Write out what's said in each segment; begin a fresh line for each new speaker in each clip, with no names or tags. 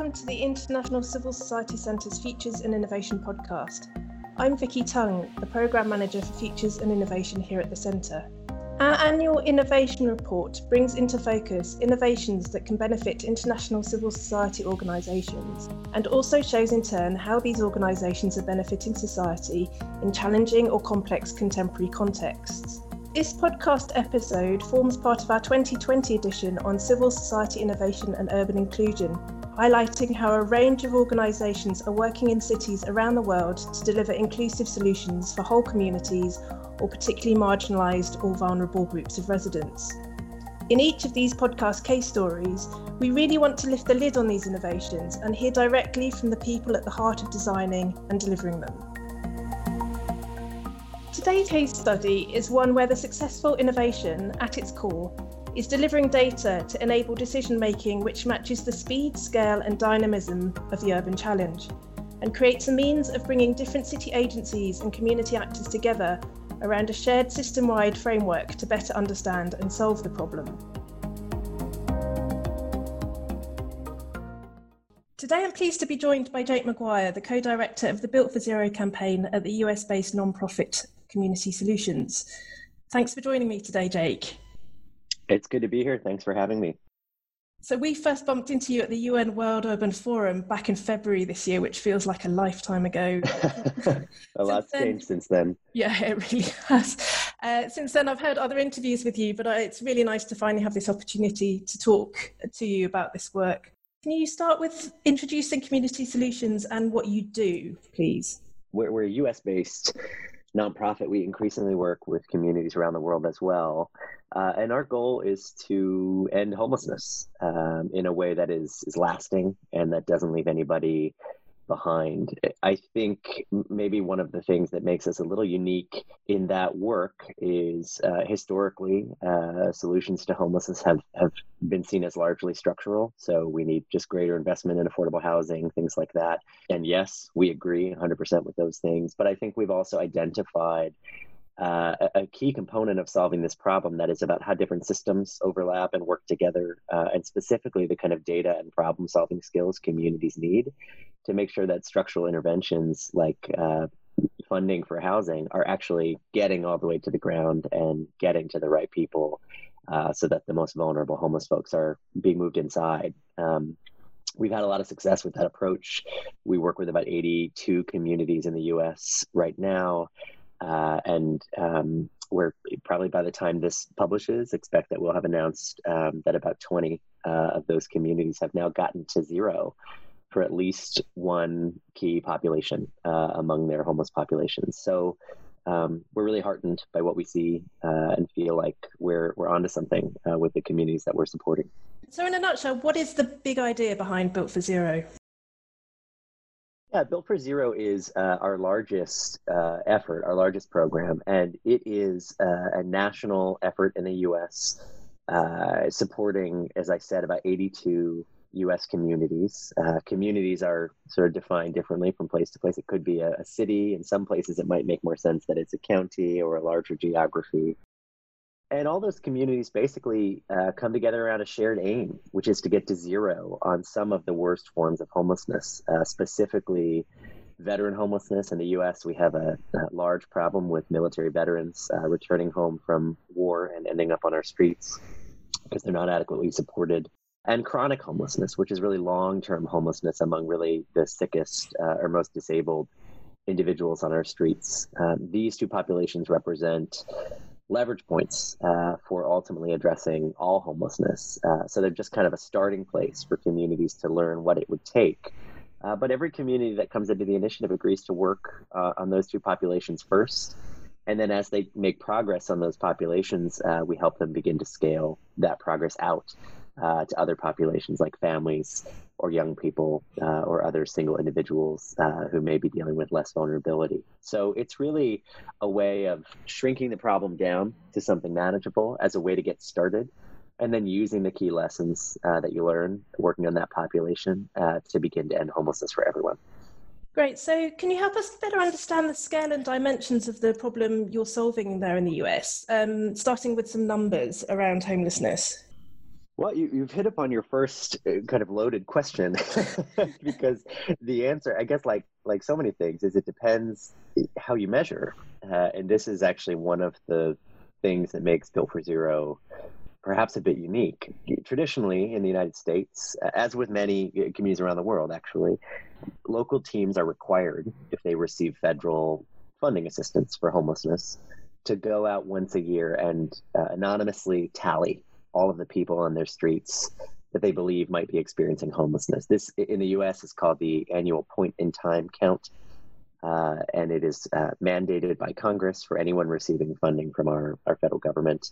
welcome to the International Civil Society Centre's Futures and Innovation podcast. I'm Vicky Tung, the Programme Manager for Futures and Innovation here at the Centre. Our annual innovation report brings into focus innovations that can benefit international civil society organisations and also shows in turn how these organisations are benefiting society in challenging or complex contemporary contexts. This podcast episode forms part of our 2020 edition on civil society innovation and urban inclusion, highlighting how a range of organisations are working in cities around the world to deliver inclusive solutions for whole communities or particularly marginalised or vulnerable groups of residents. In each of these podcast case stories, we really want to lift the lid on these innovations and hear directly from the people at the heart of designing and delivering them. Today's case study is one where the successful innovation, at its core, is delivering data to enable decision making which matches the speed, scale, and dynamism of the urban challenge, and creates a means of bringing different city agencies and community actors together around a shared system wide framework to better understand and solve the problem. Today, I'm pleased to be joined by Jake Maguire, the co director of the Built for Zero campaign at the US based non-profit Community Solutions. Thanks for joining me today, Jake.
It's good to be here. Thanks for having me.
So, we first bumped into you at the UN World Urban Forum back in February this year, which feels like a lifetime ago.
a lot's then, changed since then.
Yeah, it really has. Uh, since then, I've heard other interviews with you, but it's really nice to finally have this opportunity to talk to you about this work. Can you start with introducing Community Solutions and what you do, please?
We're, we're US based nonprofit, we increasingly work with communities around the world as well. Uh, and our goal is to end homelessness um, in a way that is, is lasting and that doesn't leave anybody behind. I think maybe one of the things that makes us a little unique in that work is uh, historically uh, solutions to homelessness have, have been seen as largely structural. So we need just greater investment in affordable housing, things like that. And yes, we agree 100% with those things. But I think we've also identified uh, a, key component of solving this problem that is about how different systems overlap and work together, uh, and specifically the kind of data and problem solving skills communities need to make sure that structural interventions like uh, funding for housing are actually getting all the way to the ground and getting to the right people uh, so that the most vulnerable homeless folks are being moved inside. Um, we've had a lot of success with that approach. We work with about 82 communities in the US right now. Uh, and um, we're probably by the time this publishes, expect that we'll have announced um, that about 20 uh, of those communities have now gotten to zero for at least one key population uh, among their homeless populations. So um, we're really heartened by what we see uh, and feel like we're we're onto something uh, with the communities that we're supporting.
So, in a nutshell, what is the big idea behind Built for Zero?
Yeah, Built for Zero is uh, our largest uh, effort, our largest program, and it is uh, a national effort in the U.S. Uh, supporting, as I said, about 82 U.S. communities. Uh, communities are sort of defined differently from place to place. It could be a, a, city. In some places, it might make more sense that it's a county or a larger geography and all those communities basically uh, come together around a shared aim, which is to get to zero on some of the worst forms of homelessness, uh, specifically veteran homelessness. In the U.S., we have a, a large problem with military veterans uh, returning home from war and ending up on our streets because they're not adequately supported. And chronic homelessness, which is really long term homelessness among really the sickest uh, or most disabled individuals on our streets. Um, these two populations represent leverage points uh, for ultimately addressing all homelessness. Uh, so they're just kind of a starting place for communities to learn what it would take. Uh, but every community that comes into the initiative agrees to work uh, on those two populations first. And then as they make progress on those populations, uh, we help them begin to scale that progress out uh, to other populations like families or young people uh, or other single individuals uh, who may be dealing with less vulnerability. So it's really a way of shrinking the problem down to something manageable as a way to get started. And then using the key lessons uh, that you learn working on that population uh, to begin to end homelessness for everyone.
Great. So, can you help us better understand the scale and dimensions of the problem you're solving there in the US, um, starting with some numbers around homelessness?
Well, you, have hit upon your first uh, kind of loaded question because the answer, I guess, like like so many things, is it depends how you measure, uh, and this is actually one of the things that makes Built for Zero perhaps a bit unique. Traditionally, in the United States, as with many uh, communities around the world, actually, local teams are required if they receive federal funding assistance for homelessness to go out once a year and uh, anonymously tally all of the people on their streets that they believe might be experiencing homelessness. This in the U.S. is called the annual point in time count, uh, and it is uh, mandated by Congress for anyone receiving funding from our, our federal government.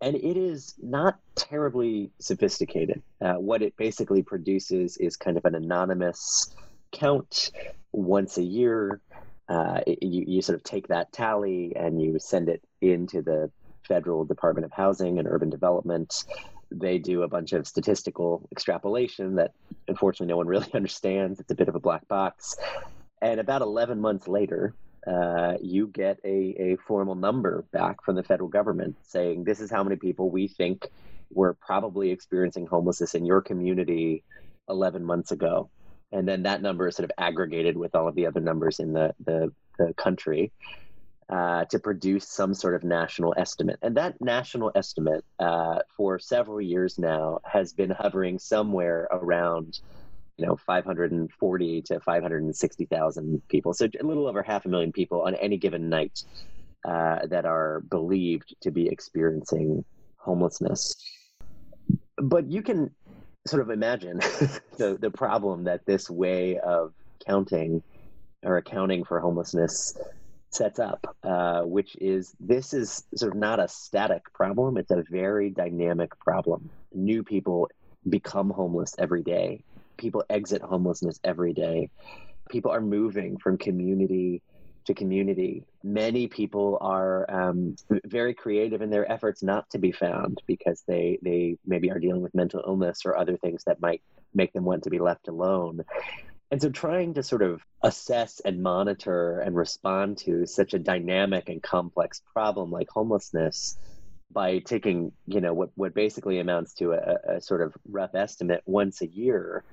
And it is not terribly sophisticated. Uh, what it basically produces is kind of an anonymous count once a year. Uh, you, you sort of take that tally and you send it into the federal Department of Housing and Urban Development. They do a bunch of statistical extrapolation that unfortunately no one really understands. It's a bit of a black box. And about 11 months later, uh, you get a, a formal number back from the federal government saying this is how many people we think were probably experiencing homelessness in your community 11 months ago. And then that number is sort of aggregated with all of the other numbers in the, the, the country uh, to produce some sort of national estimate. And that national estimate uh, for several years now has been hovering somewhere around, you know, 540 to 560,000 people. So a little over half a million people on any given night uh, that are believed to be experiencing homelessness. But you can sort of imagine the, the problem that this way of counting or accounting for homelessness sets up, uh, which is this is sort of not a static problem, it's a very dynamic problem. New people become homeless every day, people exit homelessness every day. People are moving from community to community. Many people are um, very creative in their efforts not to be found because they, they maybe are dealing with mental illness or other things that might make them want to be left alone. And so trying to sort of assess and monitor and respond to such a dynamic and complex problem like homelessness by taking, you know, what, what basically amounts to a, a sort of rough estimate once a year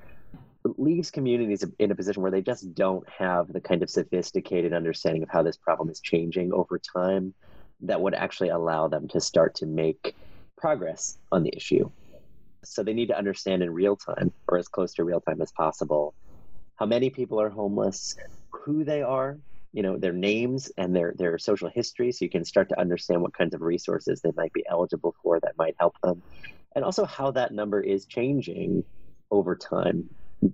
leaves communities in a position where they just don't have the kind of sophisticated understanding of how this problem is changing over time that would actually allow them to start to make progress on the issue. So they need to understand in real time or as close to real time as possible how many people are homeless, who they are, you know, their names and their their social history, so you can start to understand what kinds of resources they might be eligible for that might help them, and also how that number is changing over time.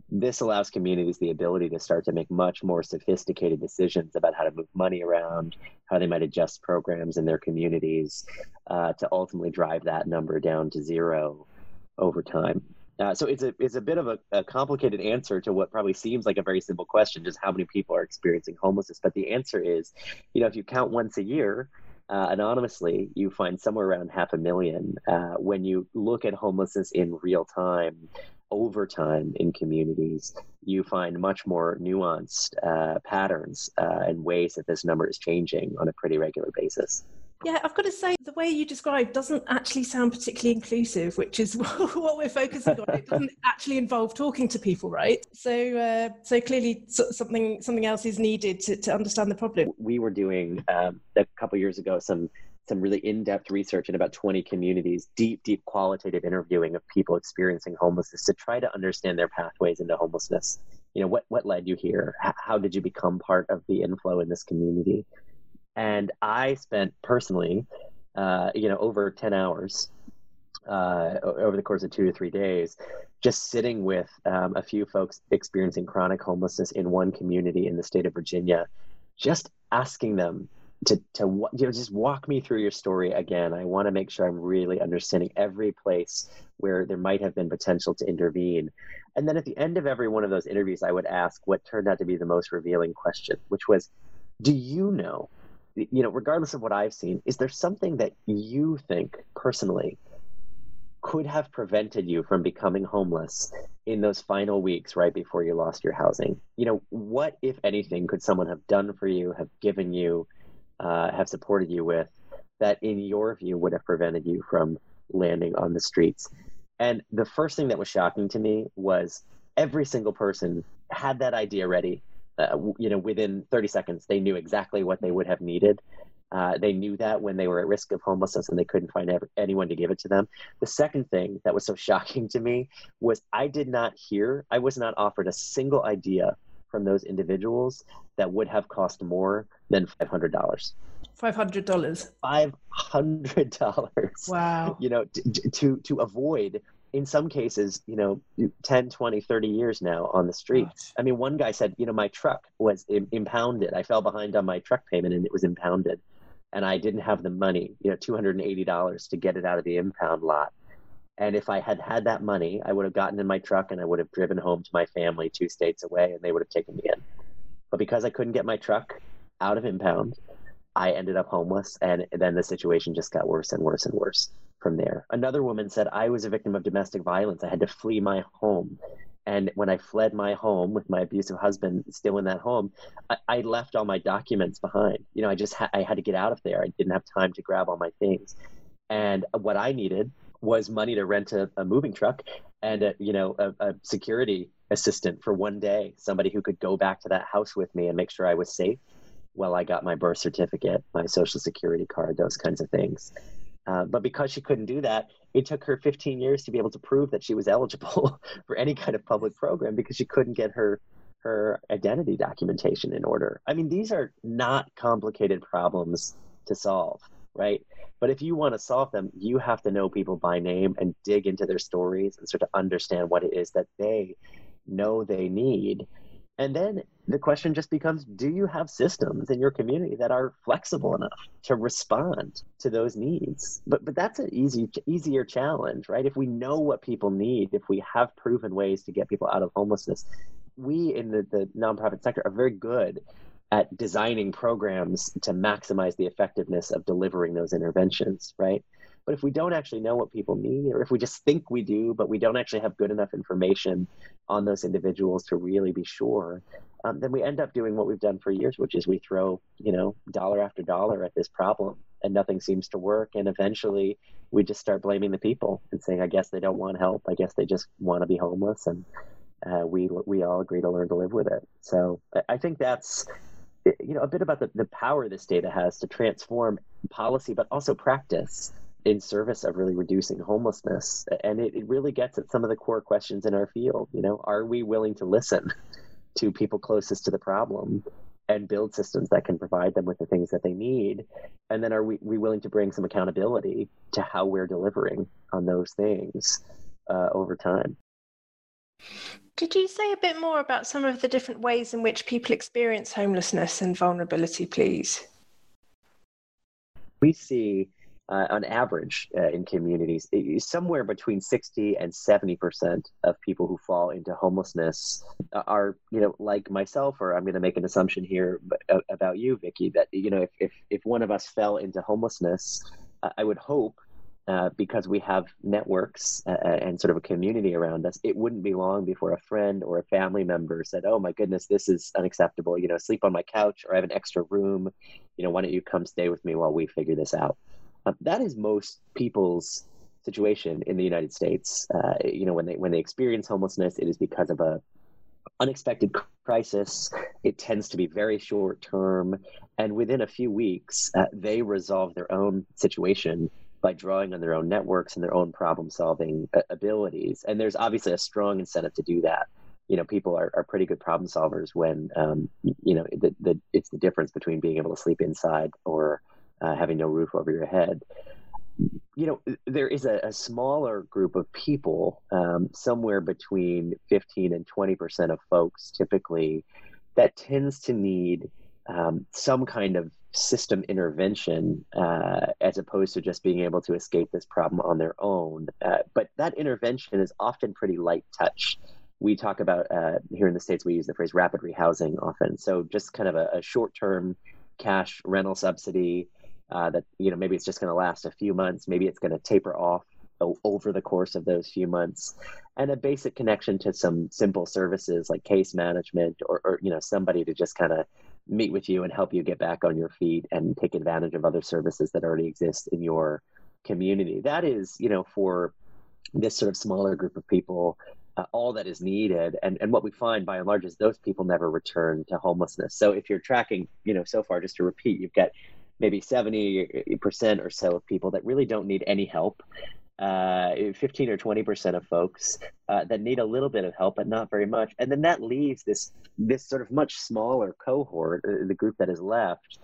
This allows communities the ability to start to make much more sophisticated decisions about how to move money around, how they might adjust programs in their communities uh, to ultimately drive that number down to zero over time. Uh, so it's a it's a bit of a, a, complicated answer to what probably seems like a very simple question, just how many people are experiencing homelessness. But the answer is, you know, if you count once a year, uh, anonymously, you find somewhere around half a million. Uh, when you look at homelessness in real time, over time in communities, you find much more nuanced uh, patterns uh, and ways that this number is changing on a pretty regular basis.
Yeah, I've got to say, the way you describe doesn't actually sound particularly inclusive, which is what we're focusing on. It doesn't actually involve talking to people, right? So, uh, so clearly, something something else is needed to, to understand the problem.
We were doing um, a couple years ago some some really in-depth research in about 20 communities, deep, deep qualitative interviewing of people experiencing homelessness to try to understand their pathways into homelessness. You know, what what led you here? How did you become part of the inflow in this community? And I spent personally, uh, you know, over ten hours uh, over the course of two to three days, just sitting with um, a few folks experiencing chronic homelessness in one community in the state of Virginia, just asking them to to you know just walk me through your story again. I want to make sure I'm really understanding every place where there might have been potential to intervene. And then at the end of every one of those interviews, I would ask what turned out to be the most revealing question, which was, "Do you know you know, regardless of what I've seen, is there something that you think personally could have prevented you from becoming homeless in those final weeks right before you lost your housing? You know, what, if anything, could someone have done for you, have given you, uh, have supported you with that, in your view, would have prevented you from landing on the streets? And the first thing that was shocking to me was every single person had that idea ready. Uh, you know, within 30 seconds, they knew exactly what they would have needed. Uh, they knew that when they were at risk of homelessness and they couldn't find ever, anyone to give it to them. The second thing that was so shocking to me was I did not hear, I was not offered a single idea from those individuals that would have cost more than $500.
Five hundred dollars.
Five hundred dollars.
Wow.
You know, to, to to avoid in some cases, you know, 10, 20, 30 years now on the street. I mean, one guy said, you know, my truck was impounded. I fell behind on my truck payment and it was impounded. And I didn't have the money, you know, $280 to get it out of the impound lot. And if I had had that money, I would have gotten in my truck and I would have driven home to my family two states away and they would have taken me in. But because I couldn't get my truck out of impound, I ended up homeless, and then the situation just got worse and worse and worse from there. Another woman said, I was a victim of domestic violence. I had to flee my home. And when I fled my home with my abusive husband still in that home, I, I left all my documents behind. You know, I just ha- I had to get out of there. I didn't have time to grab all my things. And what I needed was money to rent a, a moving truck and a, you know a, a security assistant for one day, somebody who could go back to that house with me and make sure I was safe well, I got my birth certificate, my social security card, those kinds of things. Uh, but because she couldn't do that, it took her 15 years to be able to prove that she was eligible for any kind of public program because she couldn't get her her identity documentation in order. I mean, these are not complicated problems to solve, right? But if you want to solve them, you have to know people by name and dig into their stories and sort of understand what it is that they know they need and then the question just becomes do you have systems in your community that are flexible enough to respond to those needs? But but that's an easy easier challenge, right? If we know what people need, if we have proven ways to get people out of homelessness, we in the, the nonprofit sector are very good at designing programs to maximize the effectiveness of delivering those interventions, right? But if we don't actually know what people need, or if we just think we do, but we don't actually have good enough information on those individuals to really be sure, um, then we end up doing what we've done for years, which is we throw, you know, dollar after dollar at this problem and nothing seems to work. And eventually we just start blaming the people and saying, I guess they don't want help. I guess they just want to be homeless. And uh, we, we all agree to learn to live with it. So I think that's, you know, a bit about the, the power this data has to transform policy, but also practice in service of really reducing homelessness. And it, it really gets at some of the core questions in our field. You know, are we willing to listen to people closest to the problem and build systems that can provide them with the things that they need? And then are we, we willing to bring some accountability to how we're delivering on those things uh, over time?
Could you say a bit more about some of the different ways in which people experience homelessness and vulnerability, please?
We see uh, on average uh, in communities, somewhere between 60 and 70 percent of people who fall into homelessness are, you know, like myself, or I'm going to make an assumption here uh, about you, Vicky, that you know, if if, if one of us fell into homelessness, I would hope. Uh, because we have networks uh, and sort of a community around us, it wouldn't be long before a friend or a family member said, "Oh my goodness, this is unacceptable. You know, sleep on my couch, or I have an extra room. You know, why don't you come stay with me while we figure this out?" Uh, that is most people's situation in the United States. Uh, you know, when they when they experience homelessness, it is because of a unexpected crisis. It tends to be very short term, and within a few weeks, uh, they resolve their own situation by drawing on their own networks and their own problem solving uh, abilities. And there's obviously a strong incentive to do that. You know, people are, are pretty good problem solvers when, um, you know, the, the, it's the difference between being able to sleep inside or uh, having no roof over your head. You know, there is a, a smaller group of people, um, somewhere between 15 and 20% of folks typically, that tends to need um, some kind of system intervention uh, as opposed to just being able to escape this problem on their own. Uh, but that intervention is often pretty light touch. We talk about uh, here in the States, we use the phrase rapid rehousing often. So just kind of a, a short term cash rental subsidy uh, that you know maybe it's just going to last a few months maybe it's going to taper off over the course of those few months and a basic connection to some simple services like case management or, or you know somebody to just kind of meet with you and help you get back on your feet and take advantage of other services that already exist in your community that is you know for this sort of smaller group of people uh, all that is needed. And, and what we find by and large is those people never return to homelessness. So if you're tracking, you know, so far, just to repeat, you've got maybe 70% or so of people that really don't need any help. Uh, 15 or 20% of folks uh, that need a little bit of help, but not very much. And then that leaves this, this sort of much smaller cohort, uh, the group that is left,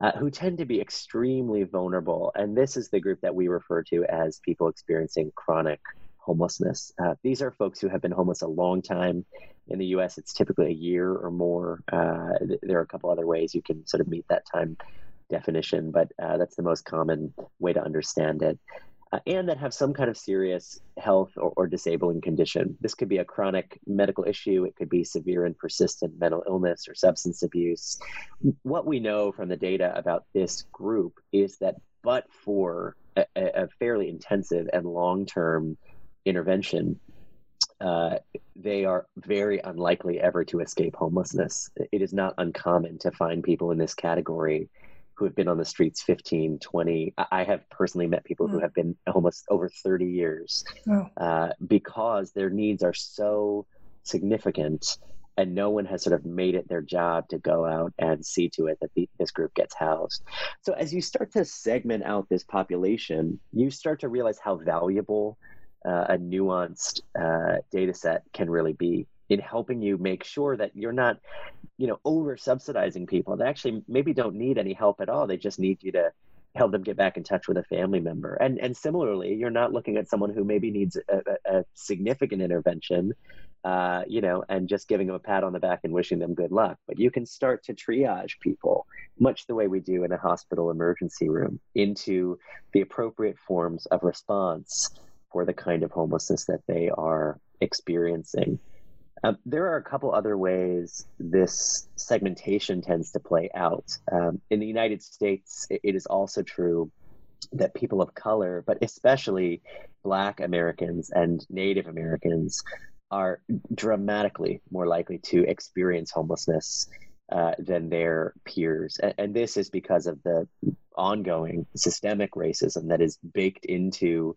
uh, who tend to be extremely vulnerable. And this is the group that we refer to as people experiencing chronic homelessness. Uh, these are folks who have been homeless a long time. In the US, it's typically a year or more. Uh, there are a couple other ways you can sort of meet that time definition, but uh, that's the most common way to understand it. Uh, and that have some kind of serious health or, or, disabling condition. This could be a chronic medical issue, it could be severe and persistent mental illness or substance abuse. What we know from the data about this group is that, but for a, a fairly intensive and long term intervention, uh, they are very unlikely ever to escape homelessness. It is not uncommon to find people in this category who have been on the streets 15, 20. I have personally met people mm. who have been homeless over 30 years oh. uh, because their needs are so significant and no one has sort of made it their job to go out and see to it that the, this group gets housed. So as you start to segment out this population, you start to realize how valuable uh, a nuanced uh, data set can really be in helping you make sure that you're not you know over subsidizing people. That actually maybe don't need any help at all. They just need you to help them get back in touch with a family member. And and similarly you're not looking at someone who maybe needs a, a, significant intervention uh, you know and just giving them a pat on the back and wishing them good luck. But you can start to triage people much the way we do in a hospital emergency room into the appropriate forms of response for the kind of homelessness that they are experiencing. Um, there are a couple other ways this segmentation tends to play out. Um, in the United States, it, it is also true that people of color, but especially Black Americans and Native Americans, are dramatically more likely to experience homelessness uh, than their peers. And, and, this is because of the ongoing systemic racism that is baked into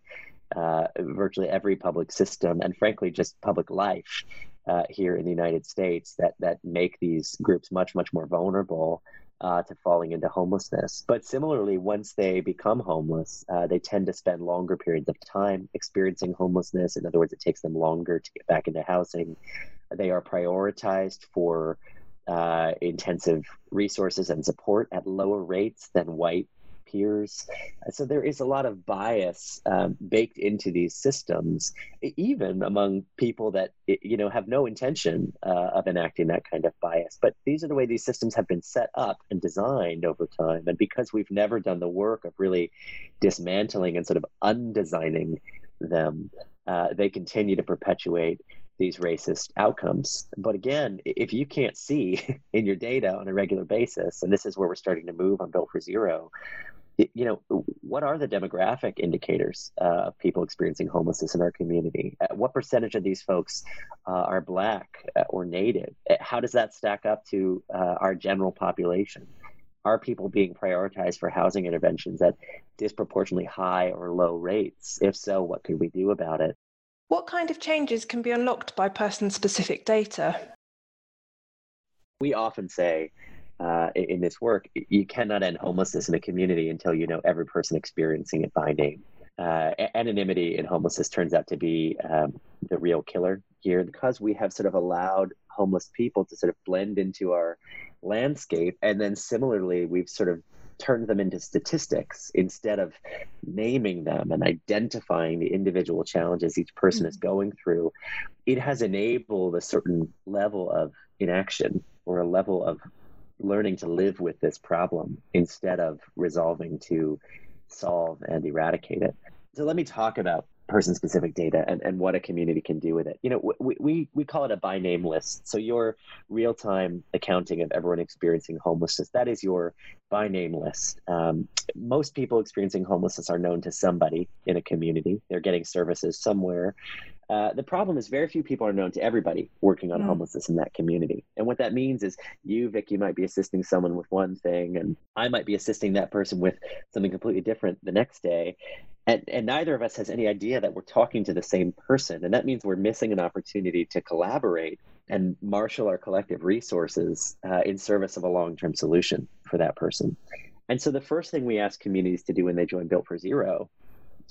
uh, virtually every public system and frankly just public life uh, here in the United States that that make these groups much much more vulnerable uh, to falling into homelessness. But similarly, once they become homeless, uh, they tend to spend longer periods of time experiencing homelessness. In other words, it takes them longer to get back into housing. They are prioritized for uh, intensive resources and support at lower rates than white peers. So there is a lot of bias um, baked into these systems, even among people that you know have no intention uh, of enacting that kind of bias. But these are the way these systems have been set up and designed over time, and because we've never done the work of really dismantling and sort of undesigning them, uh, they continue to perpetuate these racist outcomes. But again, if you can't see in your data on a regular basis, and this is where we're starting to move on Built for Zero, you know, what are the demographic indicators uh, of people experiencing homelessness in our community? Uh, what percentage of these folks uh, are Black uh, or Native? Uh, how does that stack up to uh, our general population? Are people being prioritized for housing interventions at disproportionately high or low rates? If so, what could we do about it?
What kind of changes can be unlocked by person specific data?
We often say uh, in this work, you cannot end homelessness in a community until you know every person experiencing it by name. Uh, anonymity in homelessness turns out to be um, the real killer here because we have sort of allowed homeless people to sort of blend into our landscape. And then similarly, we've sort of turned them into statistics instead of naming them and identifying the individual challenges each person mm-hmm. is going through. It has enabled a certain level of inaction or a level of learning to live with this problem instead of resolving to solve and eradicate it. So let me talk about person specific data and, and what a community can do with it. You know, we, we, we call it a by name list. So your real time accounting of everyone experiencing homelessness, that is your by name list. Um, most people experiencing homelessness are known to somebody in a community. They're getting services somewhere. Uh, the problem is very few people are known to everybody working on mm. homelessness in that community. And what that means is you, Vicky, might be assisting someone with one thing, and I might be assisting that person with something completely different the next day. and, and neither of us has any idea that we're talking to the same person. And that means we're missing an opportunity to collaborate and marshal our collective resources uh, in service of a long term solution for that person. And so the first thing we ask communities to do when they join Built for Zero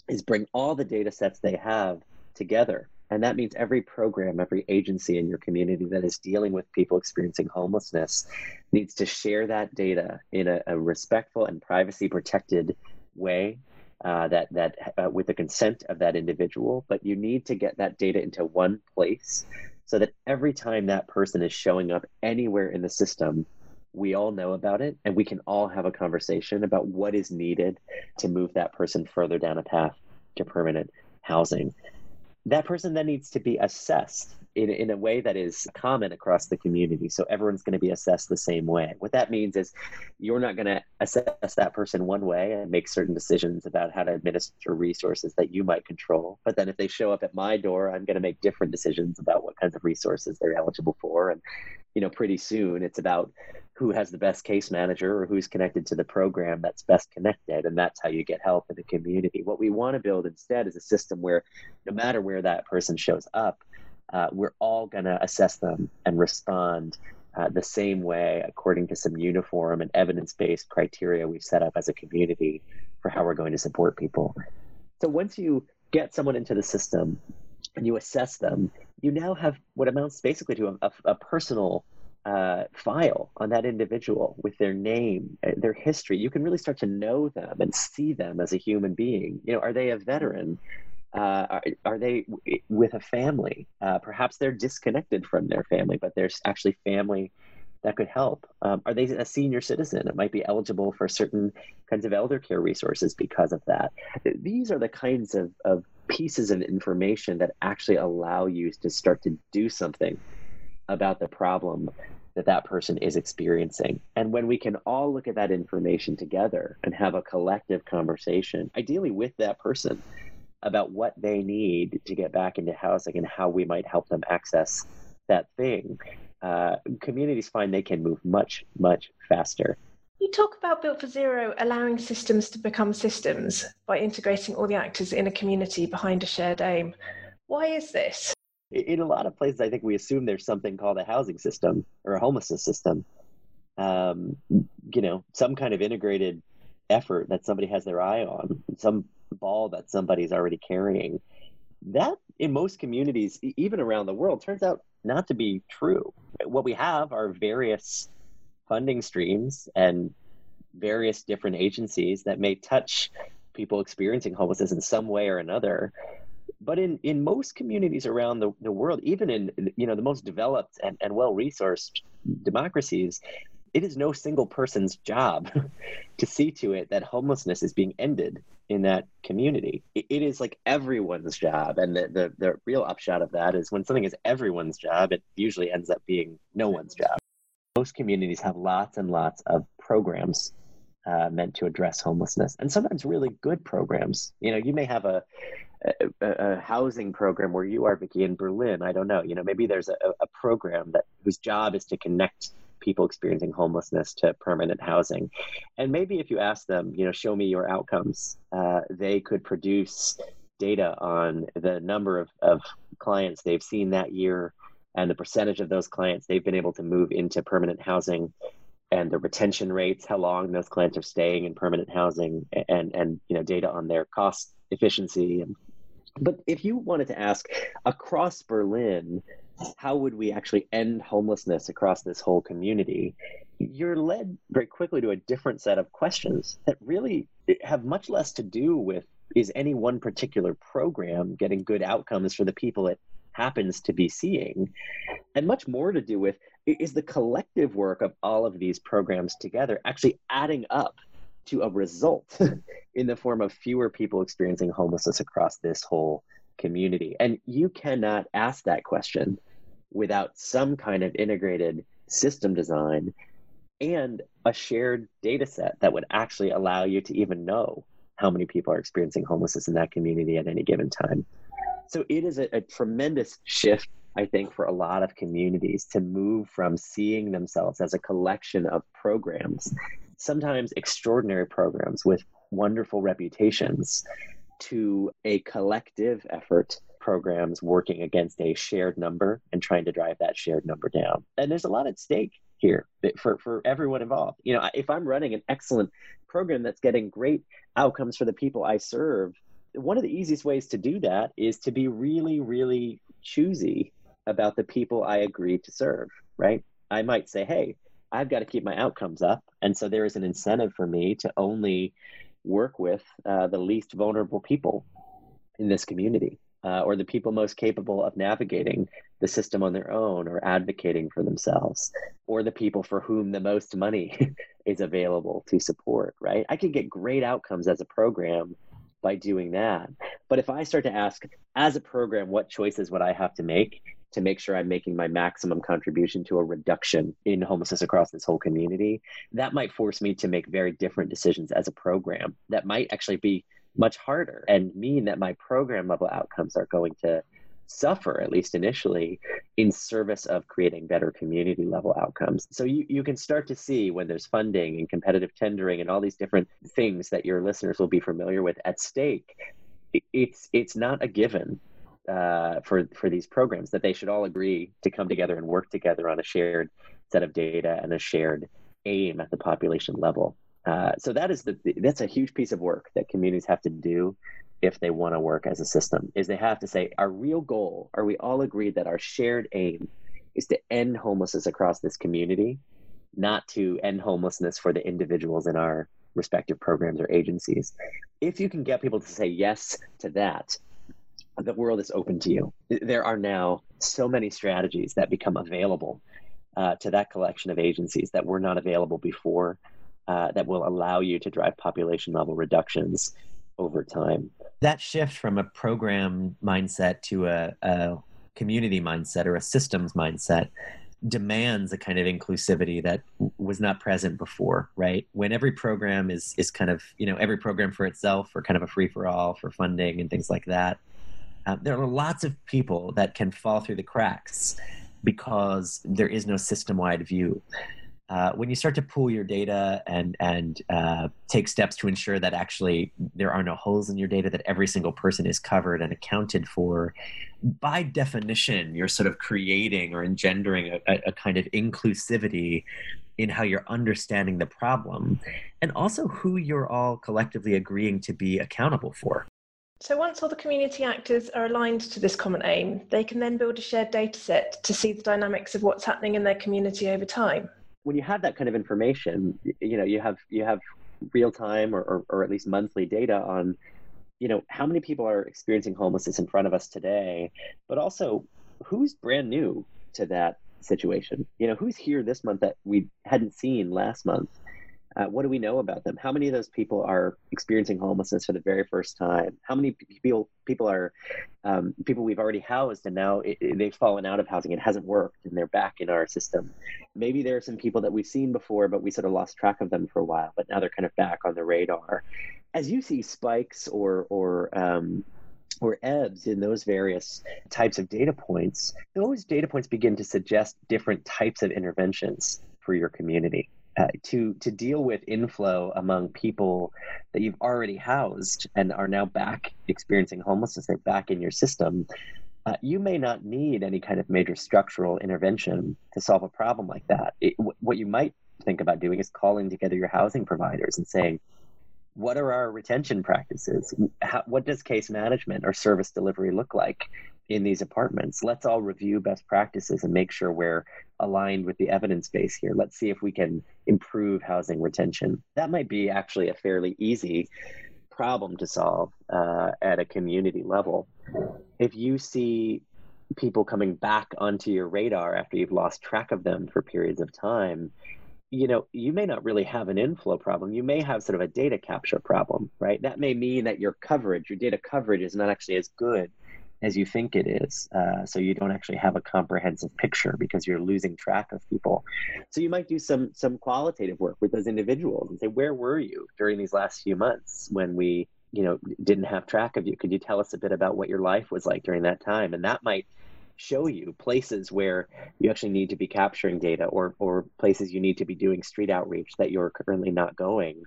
is bring all the data sets they have together. And that means every program, every agency in your community that is dealing with people experiencing homelessness needs to share that data in a, a respectful and privacy protected way uh, that that uh, with the consent of that individual. But you need to get that data into one place so that every time that person is showing up anywhere in the system, we all know about it and we can all have a conversation about what is needed to move that person further down a path to permanent housing. That person then needs to be assessed in, in a way that is common across the community. So everyone's going to be assessed the same way. What that means is you're not going to assess that person one way and make certain decisions about how to administer resources that you might control. But then if they show up at my door, I'm going to make different decisions about what kinds of resources they're eligible for. And, you know, pretty soon it's about who has the best case manager or who's connected to the program that's best connected. And that's how you get help in the community. What we want to build instead is a system where no matter where that person shows up, uh, we're all going to assess them and respond uh, the same way according to some uniform and evidence based criteria we've set up as a community for how we're going to support people. So once you get someone into the system and you assess them, you now have what amounts basically to a, a, personal uh, file on that individual with their name, uh, their history. You can really start to know them and see them as a human being. You know, are they a veteran? Uh, are, are, they with a family? Uh, perhaps they're disconnected from their family, but there's actually family that could help. Um, are they a senior citizen? It might be eligible for certain kinds of elder care resources because of that. These are the kinds of, of pieces of information that actually allow you to start to do something about the problem that that person is experiencing. And when we can all look at that information together and have a collective conversation, ideally with that person, about what they need to get back into housing and how we might help them access that thing, uh, communities find they can move much, much faster.
You talk about Built for Zero allowing systems to become systems by integrating all the actors in a community behind a shared aim. Why is this?
In a lot of places, I think we assume there's something called a housing system or a homelessness system. Um, you know, some kind of integrated effort that somebody has their eye on, some ball that somebody's already carrying. That, in most communities, even around the world, turns out not to be true. What we have are various funding streams and various different agencies that may touch people experiencing homelessness in some way or another. But in, in most communities around the, the world even in you know the most developed and, and well resourced democracies it is no single person's job to see to it that homelessness is being ended in that community. it, it is like everyone's job. And the, the, the real upshot of that is when something is everyone's job, it usually ends up being no one's job. Most communities have lots and lots of programs uh, meant to address homelessness, and sometimes really good programs. You know, you may have a, a, a, housing program where you are, Vicky, in Berlin. I don't know. You know, maybe there's a, a program that whose job is to connect people experiencing homelessness to permanent housing. And maybe if you ask them, you know, show me your outcomes, uh, they could produce data on the number of, of clients they've seen that year and the percentage of those clients they've been able to move into permanent housing and the retention rates, how long those clients are staying in permanent housing, and and you know data on their cost efficiency. And, but if you wanted to ask across Berlin, how would we actually end homelessness across this whole community? You're led very quickly to a different set of questions that really have much less to do with is any one particular program getting good outcomes for the people it happens to be seeing, and much more to do with is the collective work of all of these programs together actually adding up to a result in the form of fewer people experiencing homelessness across this whole community. And you cannot ask that question without some kind of integrated system design and a shared data set that would actually allow you to even know how many people are experiencing homelessness in that community at any given time. So it is a, a tremendous shift, I think, for a lot of communities to move from seeing themselves as a collection of programs, sometimes extraordinary programs with wonderful reputations, to a collective effort programs working against a shared number and trying to drive that shared number down. And there's a lot at stake here for, for everyone involved. You know, if I'm running an excellent program that's getting great outcomes for the people I serve, one of the easiest ways to do that is to be really, really choosy about the people I agree to serve, right? I might say, hey, I've got to keep my outcomes up. And so there is an incentive for me to only work with uh, the least vulnerable people in this community uh, or the people most capable of navigating the system on their own or advocating for themselves or the people for whom the most money is available to support, right? I can get great outcomes as a program by doing that. But if I start to ask, as a program, what choices would I have to make to make sure I'm making my maximum contribution to a reduction in homelessness across this whole community, that might force me to make very different decisions as a program. That might actually be much harder and mean that my program level outcomes are going to suffer, at least initially, in service of creating better community level outcomes. So you, you can start to see when there's funding and competitive tendering and all these different things that your listeners will be familiar with at stake. It's it's not a given uh, for for these programs that they should all agree to come together and work together on a shared set of data and a shared aim at the population level. Uh, so that is the that's a huge piece of work that communities have to do if they want to work as a system is they have to say our real goal are we all agreed that our shared aim is to end homelessness across this community not to end homelessness for the individuals in our respective programs or agencies if you can get people to say yes to that the world is open to you. There are now so many strategies that become available uh, to that collection of agencies that were not available before uh, that will allow you to drive population level reductions over time.
That shift from a program mindset to a, a community mindset or a systems mindset demands a kind of inclusivity that was not present before right when every program is is kind of you know every program for itself or kind of a free for all for funding and things like that um, there are lots of people that can fall through the cracks because there is no system wide view. Uh, when you start to pool your data and and uh, take steps to ensure that actually there are no holes in your data, that every single person is covered and accounted for, by definition, you're sort of creating or engendering a, a kind of inclusivity in how you're understanding the problem, and also who you're all collectively agreeing to be accountable for.
So once all the community actors are aligned to this common aim, they can then build a shared data set to see the dynamics of what's happening in their community over time.
When you have that kind of information, you know, you have you have real time or, or, or at least monthly data on, you know, how many people are experiencing homelessness in front of us today, but also who's brand new to that situation. You know, who's here this month that we hadn't seen last month uh, what do we know about them? How many of those people are experiencing homelessness for the very first time? How many people people are um, people we've already housed and now it, it, they've fallen out of housing? It hasn't worked and they're back in our system. Maybe there are some people that we've seen before, but we sort of lost track of them for a while, but now they're kind of back on the radar. As you see spikes or or um, or ebbs in those various types of data points, those data points begin to suggest different types of interventions for your community uh, to to deal with inflow among people that you've already housed and are now back experiencing homelessness they're back in your system uh, you may not need any kind of major structural intervention to solve a problem like that. It, w- what you might think about doing is calling together your housing providers and saying what are our retention practices? How, what does case management or service delivery look like in these apartments. Let's all review best practices and make sure we're aligned with the evidence base here. Let's see if we can improve housing retention. That might be actually a fairly easy problem to solve uh, at a community level. If you see people coming back onto your radar after you've lost track of them for periods of time, you know, you may not really have an inflow problem. You may have sort of a data capture problem, right? That may mean that your coverage, your data coverage is not actually as good as you think it is. Uh, so you don't actually have a comprehensive picture because you're losing track of people. So you might do some some qualitative work with those individuals and say, where were you during these last few months when we, you know, didn't have track of you? Could you tell us a bit about what your life was like during that time? And that might show you places where you actually need to be capturing data or or places you need to be doing street outreach that you're currently not going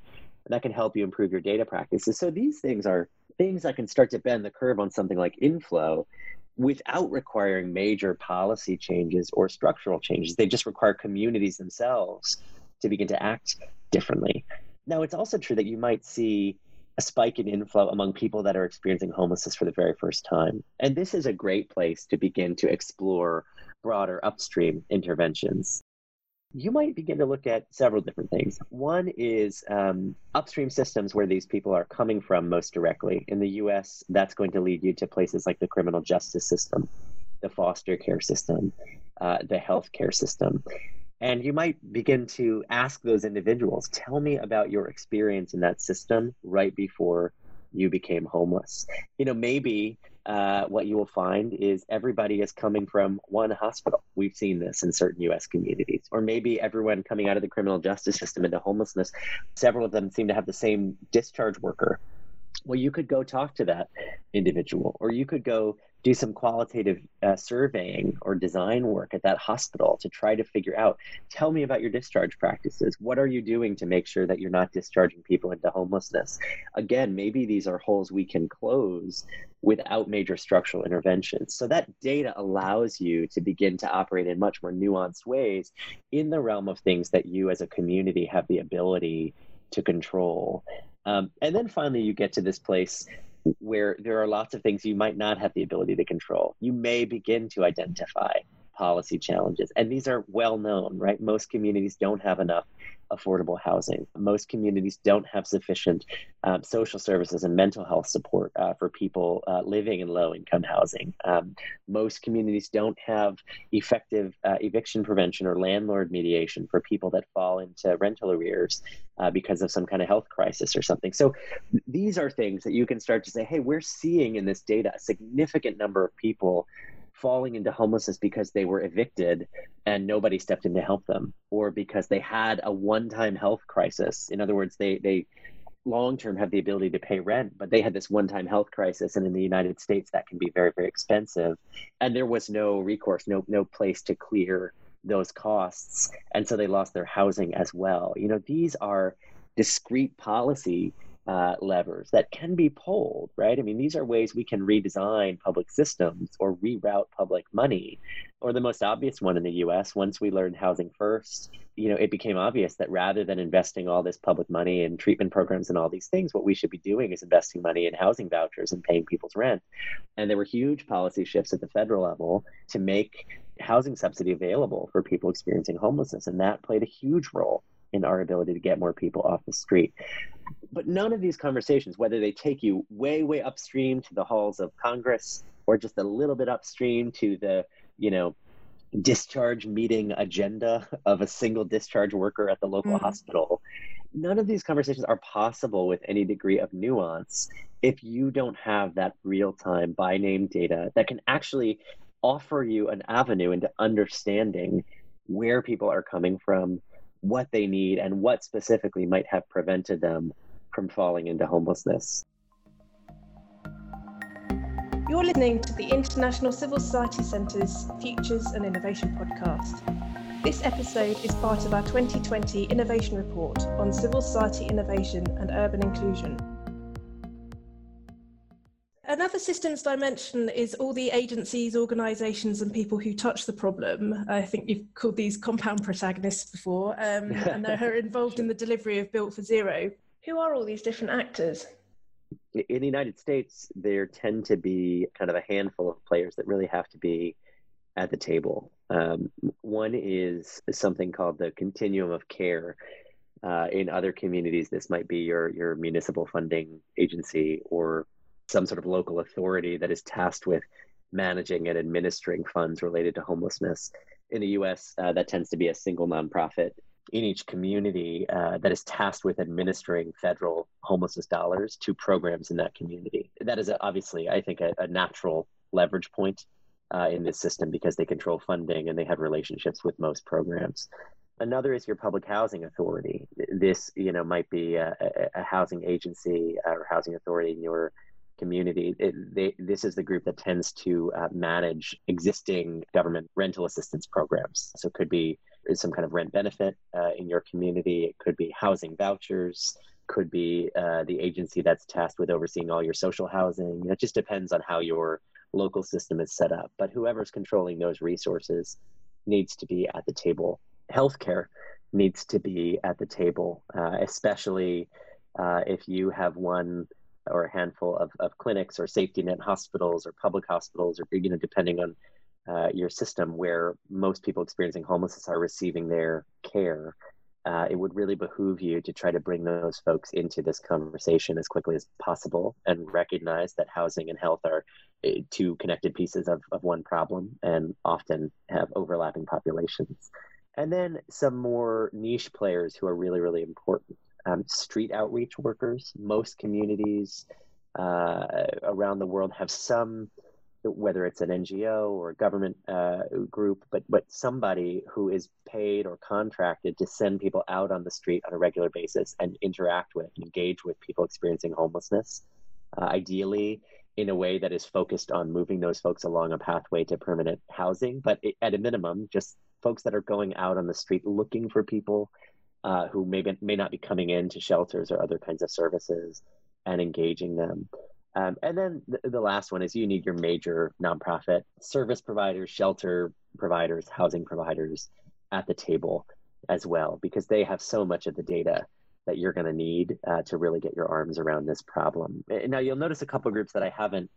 that can help you improve your data practices. So these things are things that can start to bend the curve on something like inflow without requiring major policy changes or structural changes. They just require communities themselves to begin to act differently. Now, it's also true that you might see a spike in inflow among people that are experiencing homelessness for the very first time. And this is a great place to begin to explore broader upstream interventions. You might begin to look at several different things. One is um, upstream systems where these people are coming from most directly. In the US, that's going to lead you to places like the criminal justice system, the foster care system, uh, the healthcare system. And you might begin to ask those individuals, tell me about your experience in that system right before you became homeless. You know, maybe uh, what you will find is everybody is coming from one hospital. We've seen this in certain US communities. Or maybe everyone coming out of the criminal justice system into homelessness, several of them seem to have the same discharge worker. Well, you could go talk to that individual, or you could go do some qualitative uh, surveying or design work at that hospital to try to figure out tell me about your discharge practices. What are you doing to make sure that you're not discharging people into homelessness? Again maybe these are holes we can close without major structural interventions. So that data allows you to begin to operate in much more nuanced ways in the realm of things that you as a community have the ability to control. Um, and then finally you get to this place where there are lots of things you might not have the ability to control. You may begin to identify policy challenges. And these are well known, right? Most communities don't have enough affordable housing. Most communities don't have sufficient um, social services and mental health support uh, for people uh, living in low income housing. Um, most communities don't have effective uh, eviction prevention or landlord mediation for people that fall into rental arrears uh, because of some kind of health crisis or something. So these are things that you can start to say, hey, we're seeing in this data a significant number of people falling into homelessness because they were evicted and nobody stepped in to help them or because they had a one-time health crisis. In other words they they long term have the ability to pay rent but they had this one-time health crisis and in the united states that can be very very expensive. And there was no recourse no no place to clear those costs. And so they lost their housing as well. You know these are discrete policy uh, levers that can be pulled, right? I mean, these are ways we can redesign public systems or reroute public money. Or the most obvious one in the US, once we learned housing first, you know, it became obvious that rather than investing all this public money in treatment programs and all these things, what we should be doing is investing money in housing vouchers and paying people's rent. And there were huge policy shifts at the federal level to make housing subsidy available for people experiencing homelessness. And that played a huge role in our ability to get more people off the street. But none of these conversations, whether they take you way, way upstream to the halls of Congress or just a little bit upstream to the, you know, discharge meeting agenda of a single discharge worker at the local mm-hmm. hospital, none of these conversations are possible with any degree of nuance if you don't have that real time by name data that can actually offer you an avenue into understanding where people are coming from what they need and what specifically might have prevented them from falling into homelessness.
You're listening to the International Civil Society Centre's Futures and Innovation podcast. This episode is part of our 2020 Innovation Report on civil society innovation and urban inclusion. Another systems dimension is all the agencies, organisations, and people who touch the problem. I think you've called these compound protagonists before, um, and they're involved in the delivery of Built for Zero. Who are all these different actors?
In the United States, there tend to be kind of a handful of players that really have to be at the table. Um, one is something called the continuum of care. Uh, in other communities, this might be your your municipal funding agency or some sort of local authority that is tasked with managing and administering funds related to homelessness. In the US, uh, that tends to be a single nonprofit in each community uh, that is tasked with administering federal homelessness dollars to programs in that community. That is obviously, I think, a, a natural leverage point uh, in this system because they control funding and they have relationships with most programs. Another is your public housing authority. This, you know, might be a, a, a housing agency or housing authority in your community. It, they, this is the group that tends to uh, manage existing government rental assistance programs. So it could be some kind of rent benefit uh, in your community. It could be housing vouchers. could be uh, the agency that's tasked with overseeing all your social housing. It just depends on how your local system is set up. But whoever's controlling those resources needs to be at the table. Healthcare needs to be at the table, uh, especially uh, if you have one or a handful of, of clinics or safety net hospitals or public hospitals, or you know, depending on uh, your system, where most people experiencing homelessness are receiving their care. Uh, it would really behoove you to try to bring those folks into this conversation as quickly as possible and recognize that housing and health are uh, two connected pieces of, of one problem and often have overlapping populations. And then some more niche players who are really, really important. Um, street outreach workers. Most communities uh, around the world have some, whether it's an NGO or a government uh, group, but but somebody who is paid or contracted to send people out on the street on a regular basis and interact with, engage with people experiencing homelessness. Uh, ideally, in a way that is focused on moving those folks along a pathway to permanent housing, but it, at a minimum, just folks that are going out on the street looking for people uh, who may, be, may not be coming into shelters or other kinds of services and engaging them. Um, and then the, the, last one is you need your major nonprofit service providers, shelter providers, housing providers at the table as well, because they have so much of the data that you're going to need uh, to really get your arms around this problem. Now, you'll notice a couple groups that I haven't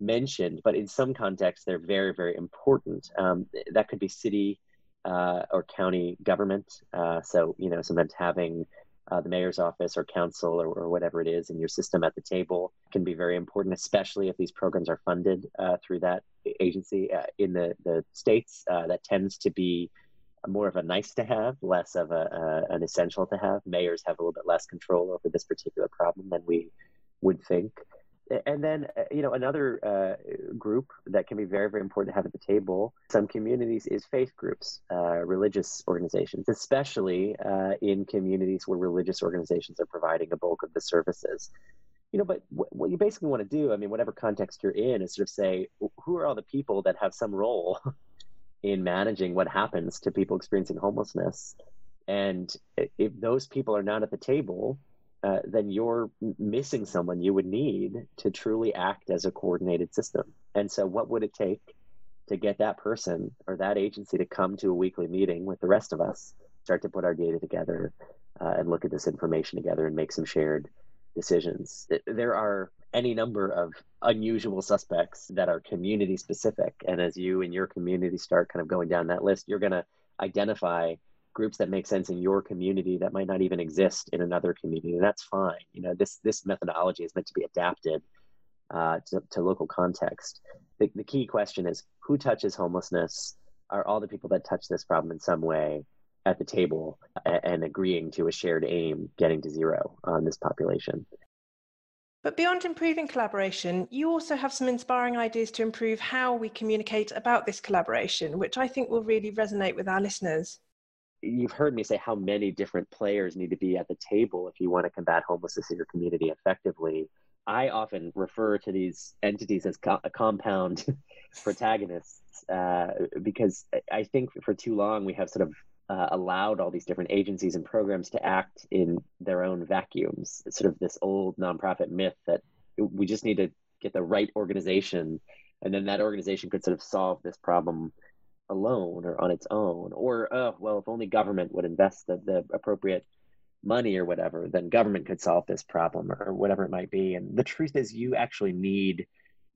mentioned, but in some contexts, they're very, very important. Um, that could be city uh, or county government. Uh, so, you know, sometimes having uh, the mayor's office or council or, or, whatever it is in your system at the table can be very important, especially if these programs are funded uh, through that agency. Uh, in the, the states, uh, that tends to be more of a nice to have, less of a, an essential to have. Mayors have a little bit less control over this particular problem than we would think and then uh, you know another uh, group that can be very very important to have at the table some communities is faith groups uh, religious organizations especially uh, in communities where religious organizations are providing a bulk of the services. You know but what you basically want to do i mean whatever context you're in is sort of say who are all the people that have some role in managing what happens to people experiencing homelessness? And if those people are not at the table uh, then you're missing someone you would need to truly act as a coordinated system. And so, what would it take to get that person or that agency to come to a weekly meeting with the rest of us, start to put our data together, uh, and look at this information together and make some shared decisions? There are any number of unusual suspects that are community specific. And as you and your community start kind of going down that list, you're going to identify groups that make sense in your community that might not even exist in another community that's fine. You know this this methodology is meant to be adapted uh, to, to local context. The, the key question is who touches homelessness? Are all the people that touch this problem in some way at the table and, and agreeing to a shared aim getting to zero on this population?
But beyond improving collaboration, you also have some inspiring ideas to improve how we communicate about this collaboration, which I think will really resonate with our listeners
you've heard me say how many different players need to be at the table if you want to combat homelessness in your community effectively. I often refer to these entities as co- compound protagonists uh, because I think for too long we have sort of uh, allowed all these different agencies and programs to act in their own vacuums. It's sort of this old nonprofit myth that we just need to get the right organization and then that organization could sort of solve this problem alone or on its own or oh well if only government would invest the, the appropriate money or whatever then government could solve this problem or whatever it might be. And the truth is you actually need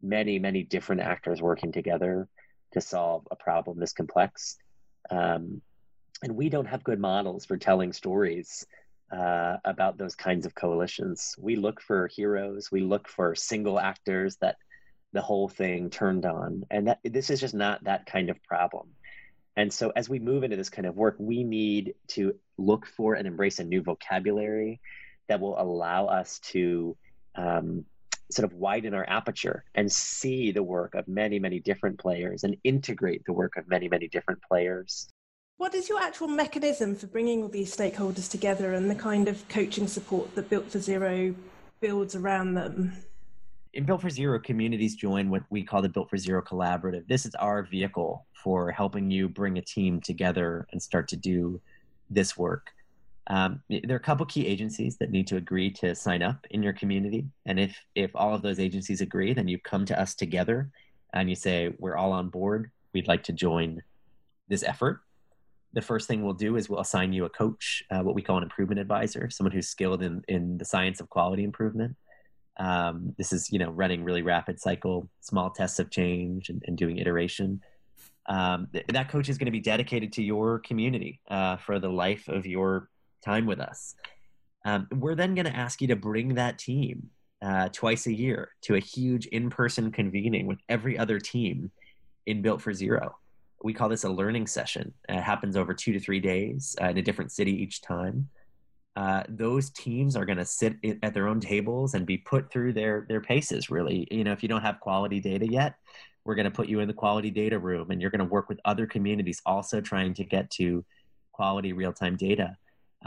many many different actors working together to solve a problem this complex. Um, and we don't have good models for telling stories uh, about those kinds of coalitions. We look for heroes. We look for single actors that the whole thing turned on. And that this is just not that kind of problem. And so as we move into this kind of work, we need to look for and embrace a new vocabulary that will allow us to um, sort of widen our aperture and see the work of many, many different players and integrate the work of many, many different players.
What is your actual mechanism for bringing all these stakeholders together and the kind of coaching support that Built for Zero builds around them?
In Built for Zero, communities join what we call the Built for Zero Collaborative. This is our vehicle for helping you bring a team together and start to do this work.
Um, there are a couple key agencies that need to agree to sign up in your community, and if if all of those agencies agree, then you come to us together and you say we're all on board. We'd like to join this effort. The first thing we'll do is we'll assign you a coach, uh, what we call an improvement advisor, someone who's skilled in in the science of quality improvement. Um, this is you know running really rapid cycle, small tests of change, and, and doing iteration. Um, th- that coach is going to be dedicated to your community uh, for the life of your time with us. Um, we're then going to ask you to bring that team uh, twice a year to a huge in-person convening with every other team in Built for Zero. We call this a learning session. It happens over two to three days uh, in a different city each time. Uh, those teams are going to sit at their own tables and be put through their their paces. Really, you know, if you don't have quality data yet, we're going to put you in the quality data room, and you're going to work with other communities also trying to get to quality real time data.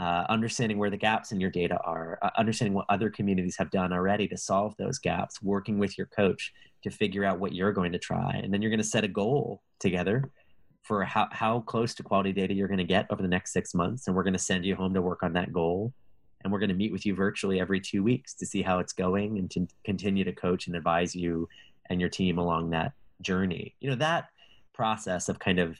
Uh, understanding where the gaps in your data are, uh, understanding what other communities have done already to solve those gaps, working with your coach to figure out what you're going to try. And then you're going to set a goal together for how, how close to quality data you're going to get over the next six months. And we're going to send you home to work on that goal. And we're going to meet with you virtually every two weeks to see how it's going and to continue to coach and advise you and your team along that journey. You know, that process of kind of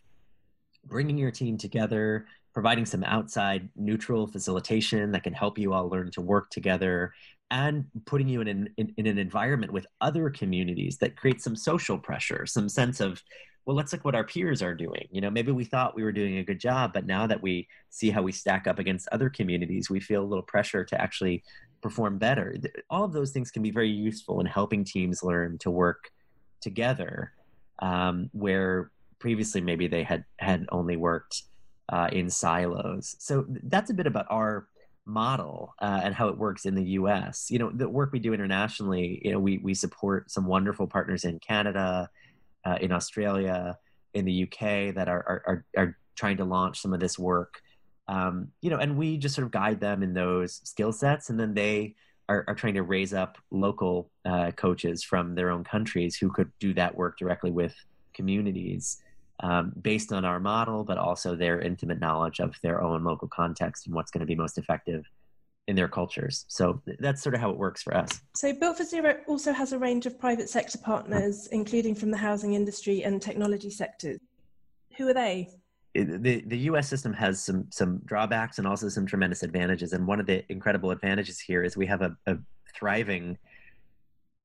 bringing your team together, providing some outside neutral facilitation that can help you all learn to work together and putting you in an, in, in, an environment with other communities that creates some social pressure some sense of well let's look what our peers are doing you know maybe we thought we were doing a good job but now that we see how we stack up against other communities we feel a little pressure to actually perform better all of those things can be very useful in helping teams learn to work together um, where previously maybe they had had only worked uh, in silos. So that's a bit about our model uh, and how it works in the U.S. You know, the work we do internationally. You know, we we support some wonderful partners in Canada, uh, in Australia, in the UK that are are are trying to launch some of this work. Um, you know, and we just sort of guide them in those skill sets, and then they are, are trying to raise up local uh, coaches from their own countries who could do that work directly with communities um, based on our model, but also their intimate knowledge of their own local context and what's going to be most effective in their cultures. So that's sort of how it works for us.
So Built for Zero also has a range of private sector partners, including from the housing industry and technology sectors. Who are they?
the the U.S. system has some some drawbacks and also some tremendous advantages. And one of the incredible advantages here is we have a, a thriving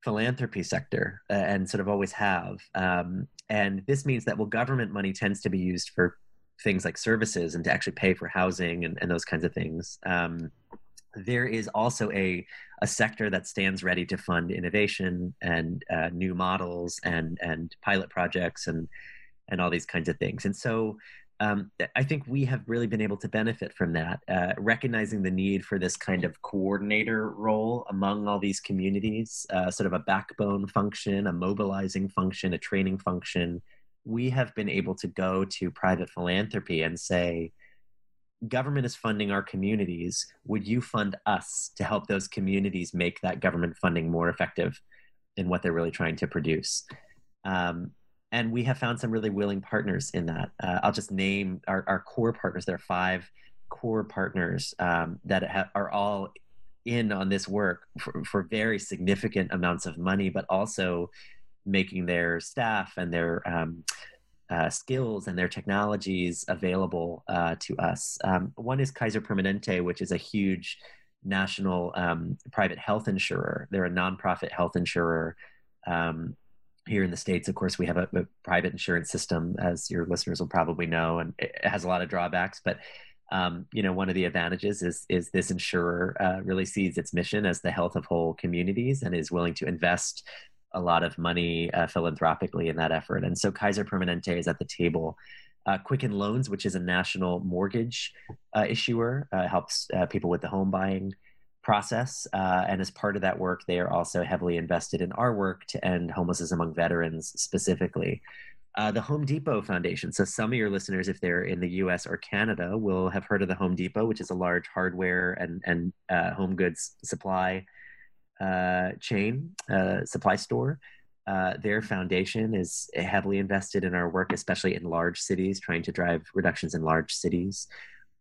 philanthropy sector uh, and sort of always have. Um, and this means that, well, government money tends to be used for things like services and to actually pay for housing and, and those kinds of things. Um, there is also a, a sector that stands ready to fund innovation and uh, new models and, and pilot projects and, and all these kinds of things. And so um, I think we have really been able to benefit from that, uh, recognizing the need for this kind of coordinator role among all these communities, uh, sort of a backbone function, a mobilizing function, a training function. We have been able to go to private philanthropy and say, government is funding our communities. Would you fund us to help those communities make that government funding more effective in what they're really trying to produce? Um, and we have found some really willing partners in that. Uh, I'll just name our, our core partners. There are five core partners um, that ha- are all in on this work for, for, very significant amounts of money, but also making their staff and their um, uh, skills and their technologies available uh, to us. Um, one is Kaiser Permanente, which is a huge national um, private health insurer. They're a nonprofit health insurer. Um, here in the states of course we have a, a, private insurance system as your listeners will probably know and it has a lot of drawbacks but um, you know one of the advantages is is this insurer uh, really sees its mission as the health of whole communities and is willing to invest a lot of money uh, philanthropically in that effort and so kaiser permanente is at the table uh, quicken loans which is a national mortgage uh, issuer uh, helps uh, people with the home buying process. Uh, and as part of that work, they are also heavily invested in our work to end homelessness among veterans specifically. The Home Depot Foundation. So, some of your listeners, if they're in the US or Canada, will have heard of the Home Depot, which is a large hardware and, and home goods supply uh, chain, uh, supply store. Uh, their foundation is heavily invested in our work, especially in large cities, trying to drive reductions in large cities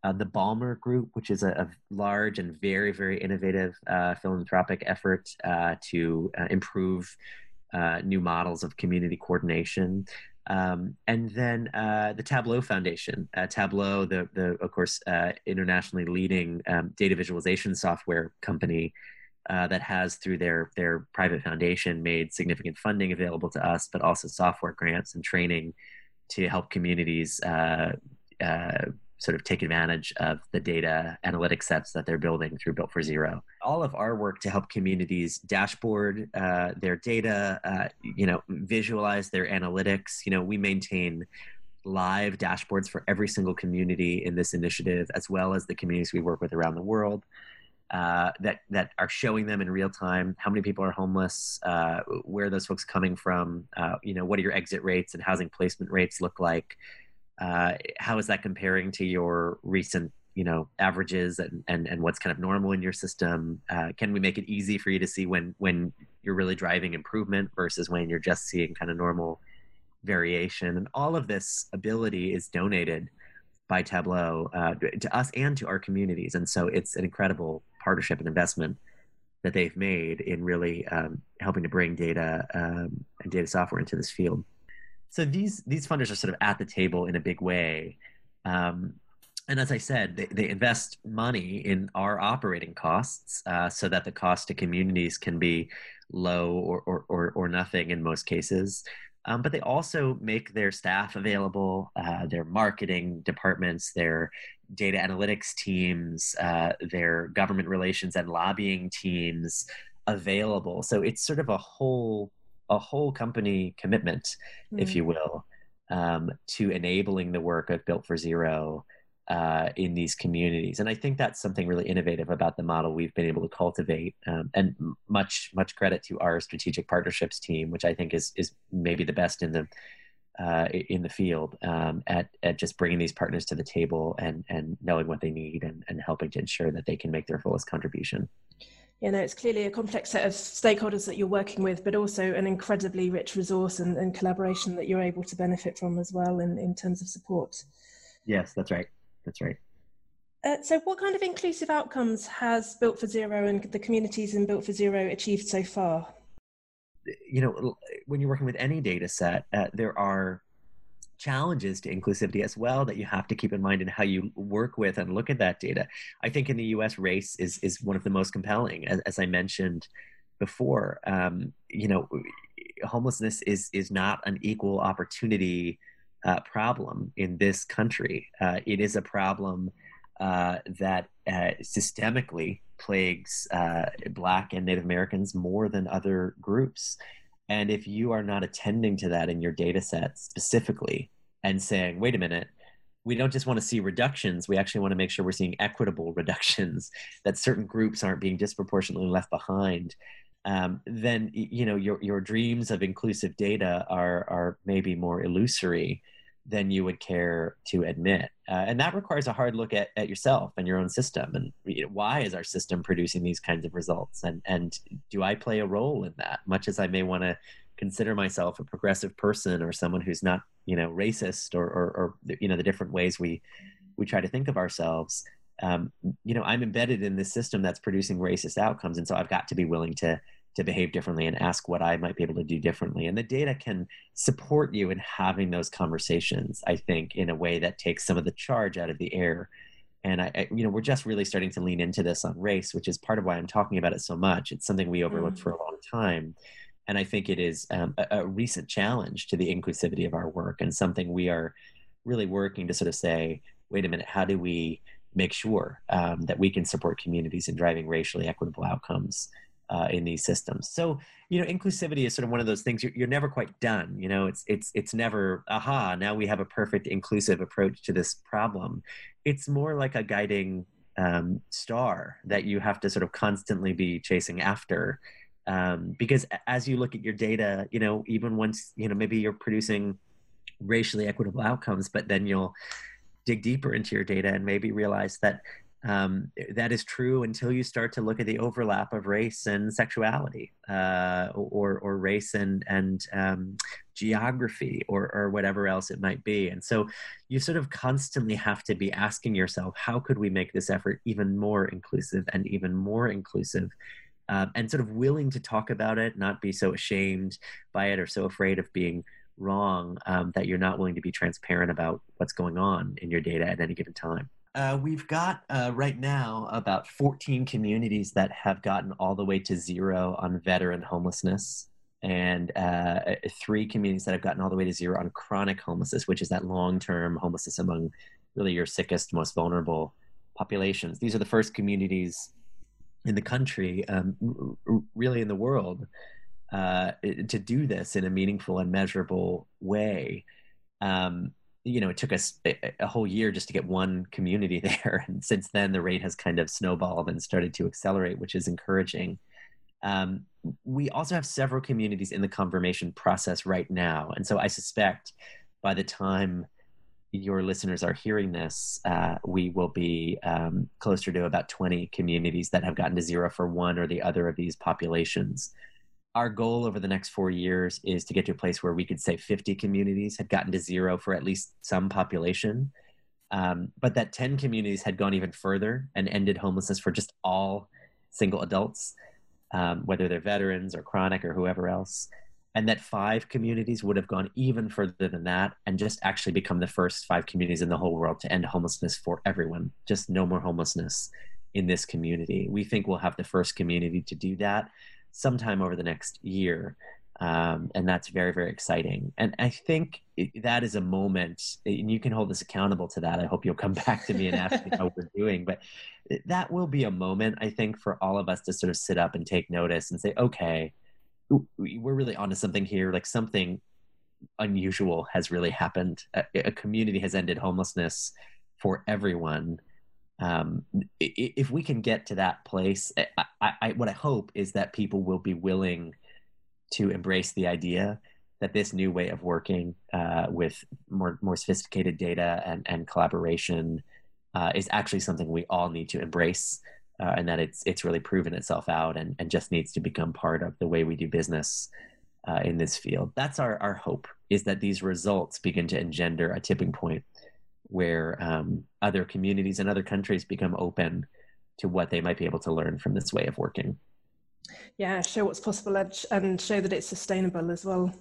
uh, the Ballmer Group, which is a, a large and very, very innovative uh, philanthropic effort uh, to uh, improve uh, new models of community coordination. Um, and then uh, the Tableau Foundation. Tableau, the, the of course internationally leading um, data visualization software company, uh, that has through their their private foundation made significant funding available to us, but also software grants and training to help communities uh, uh, sort of take advantage of the data analytic sets that they're building through Built for Zero. All of our work to help communities dashboard uh, their data, uh, you know, visualize their analytics. You know, we maintain live dashboards for every single community in this initiative, as well as the communities we work with around the world uh, that that are showing them in real time how many people are homeless, uh, where those folks coming from, uh, you know, what are your exit rates and housing placement rates look like, uh, how is that comparing to your recent you know averages and, and and what's kind of normal in your system? Uh, can we make it easy for you to see when when you're really driving improvement versus when you're just seeing kind of normal variation? And all of this ability is donated by Tableau uh, to us and to our communities. And so it's an incredible partnership and investment that they've made in really um, helping to bring data um, and data software into this field. So these these funders are sort of at the table in a big way. Um, and as I said, they, they invest money in our operating costs uh, so that the cost to communities can be low or, or, or, or nothing in most cases. Um, but they also make their staff available, uh, their marketing departments, their data analytics teams, uh, their government relations and lobbying teams available. So it's sort of a whole a whole company commitment, mm-hmm. if you will, um, to enabling the work of Built for Zero uh, in these communities. And I think that's something really innovative about the model we've been able to cultivate. Um, and much much credit to our strategic partnerships team, which I think is is maybe the best in the uh, in the field um, at at just bringing these partners to the table and and knowing what they need and, and helping to ensure that they can make their fullest contribution.
You know, it's clearly a complex set of stakeholders that you're working with, but also an incredibly rich resource and, and collaboration that you're able to benefit from as well in, in terms of support.
Yes, that's right. That's right.
Uh, so, what kind of inclusive outcomes has Built for Zero and the communities in Built for Zero achieved so far?
You know, when you're working with any data set, uh, there are challenges to inclusivity as well that you have to keep in mind in how you work with and look at that data. I think in the U.S., race is is one of the most compelling, as, as I mentioned before. Um, you know, homelessness is is not an equal opportunity uh, problem in this country. Uh, it is a problem uh, that uh, systemically plagues uh, Black and Native Americans more than other groups. And if you are not attending to that in your data set specifically and saying, wait a minute, we don't just want to see reductions, we actually want to make sure we're seeing equitable reductions, that certain groups aren't being disproportionately left behind. Um, then you know your your dreams of inclusive data are are maybe more illusory than you would care to admit. Uh, and that requires a hard look at, at yourself and your own system. And you know, why is our system producing these kinds of results? And, and do I play a role in that? Much as I may want to consider myself a progressive person or someone who's not, you know, racist or, or, or you know, the different ways we, we try to think of ourselves. Um, you know, I'm embedded in this system that's producing racist outcomes. And so I've got to be willing to, to behave differently and ask what I might be able to do differently. And the data can support you in having those conversations, I think, in a way that takes some of the charge out of the air. And I, I you know, we're just really starting to lean into this on race, which is part of why I'm talking about it so much. It's something we overlooked mm. for a long time. And I think it is um, a, a recent challenge to the inclusivity of our work and something we are really working to sort of say, wait a minute, how do we make sure um, that we can support communities in driving racially equitable outcomes uh, in these systems. So you know, inclusivity is sort of one of those things you're, you're never quite done. You know, it's it's it's never aha. Now we have a perfect inclusive approach to this problem. It's more like a guiding um, star that you have to sort of constantly be chasing after. Um, because as you look at your data, you know, even once you know maybe you're producing racially equitable outcomes, but then you'll dig deeper into your data and maybe realize that um, that is true until you start to look at the overlap of race and sexuality, uh, or or race and and um, geography or, or whatever else it might be. And so you sort of constantly have to be asking yourself, how could we make this effort even more inclusive and even more inclusive? Um, and sort of willing to talk about it, not be so ashamed by it or so afraid of being wrong um, that you're not willing to be transparent about what's going on in your data at any given time. Uh, we've got uh, right now about 14 communities that have gotten all the way to zero on veteran homelessness and uh, three communities that have gotten all the way to zero on chronic homelessness, which is that long term homelessness among really your sickest, most vulnerable populations. These are the first communities in the country, um, really in the world, uh, to do this in a meaningful and measurable way. Um, you know, it took us a, whole year just to get one community there. And since then, the rate has kind of snowballed and started to accelerate, which is encouraging. Um, we also have several communities in the confirmation process right now. And so I suspect by the time your listeners are hearing this, uh, we will be um, closer to about 20 communities that have gotten to zero for one or the other of these populations. Our goal over the next four years is to get to a place where we could say 50 communities had gotten to zero for at least some population. Um, but that 10 communities had gone even further and ended homelessness for just all single adults um, whether they're veterans or chronic or whoever else. And that five communities would have gone even further than that and just actually become the first five communities in the whole world to end homelessness for everyone. Just no more homelessness in this community. We think we'll have the first community to do that sometime over the next year. Um, and that's very very exciting. And i think that is a moment and you can hold us accountable to that. I hope you'll come back to me and ask me how we're doing. But that will be a moment i think for all of us to sort of sit up and take notice and say okay we're really onto something here. Like something unusual has really happened. A, a community has ended homelessness for everyone um, if we can get to that place I, I, what i hope is that people will be willing to embrace the idea that this new way of working uh, with more more sophisticated data and, and collaboration uh, is actually something we all need to embrace, uh, and that it's it's really proven itself out and, and just needs to become part of the way we do business uh, in this field. That's our our hope is that these results begin to engender a tipping point where um, other communities and other countries become open to what they might be able to learn from this way of working.
Yeah show what's possible and show that it's sustainable as well.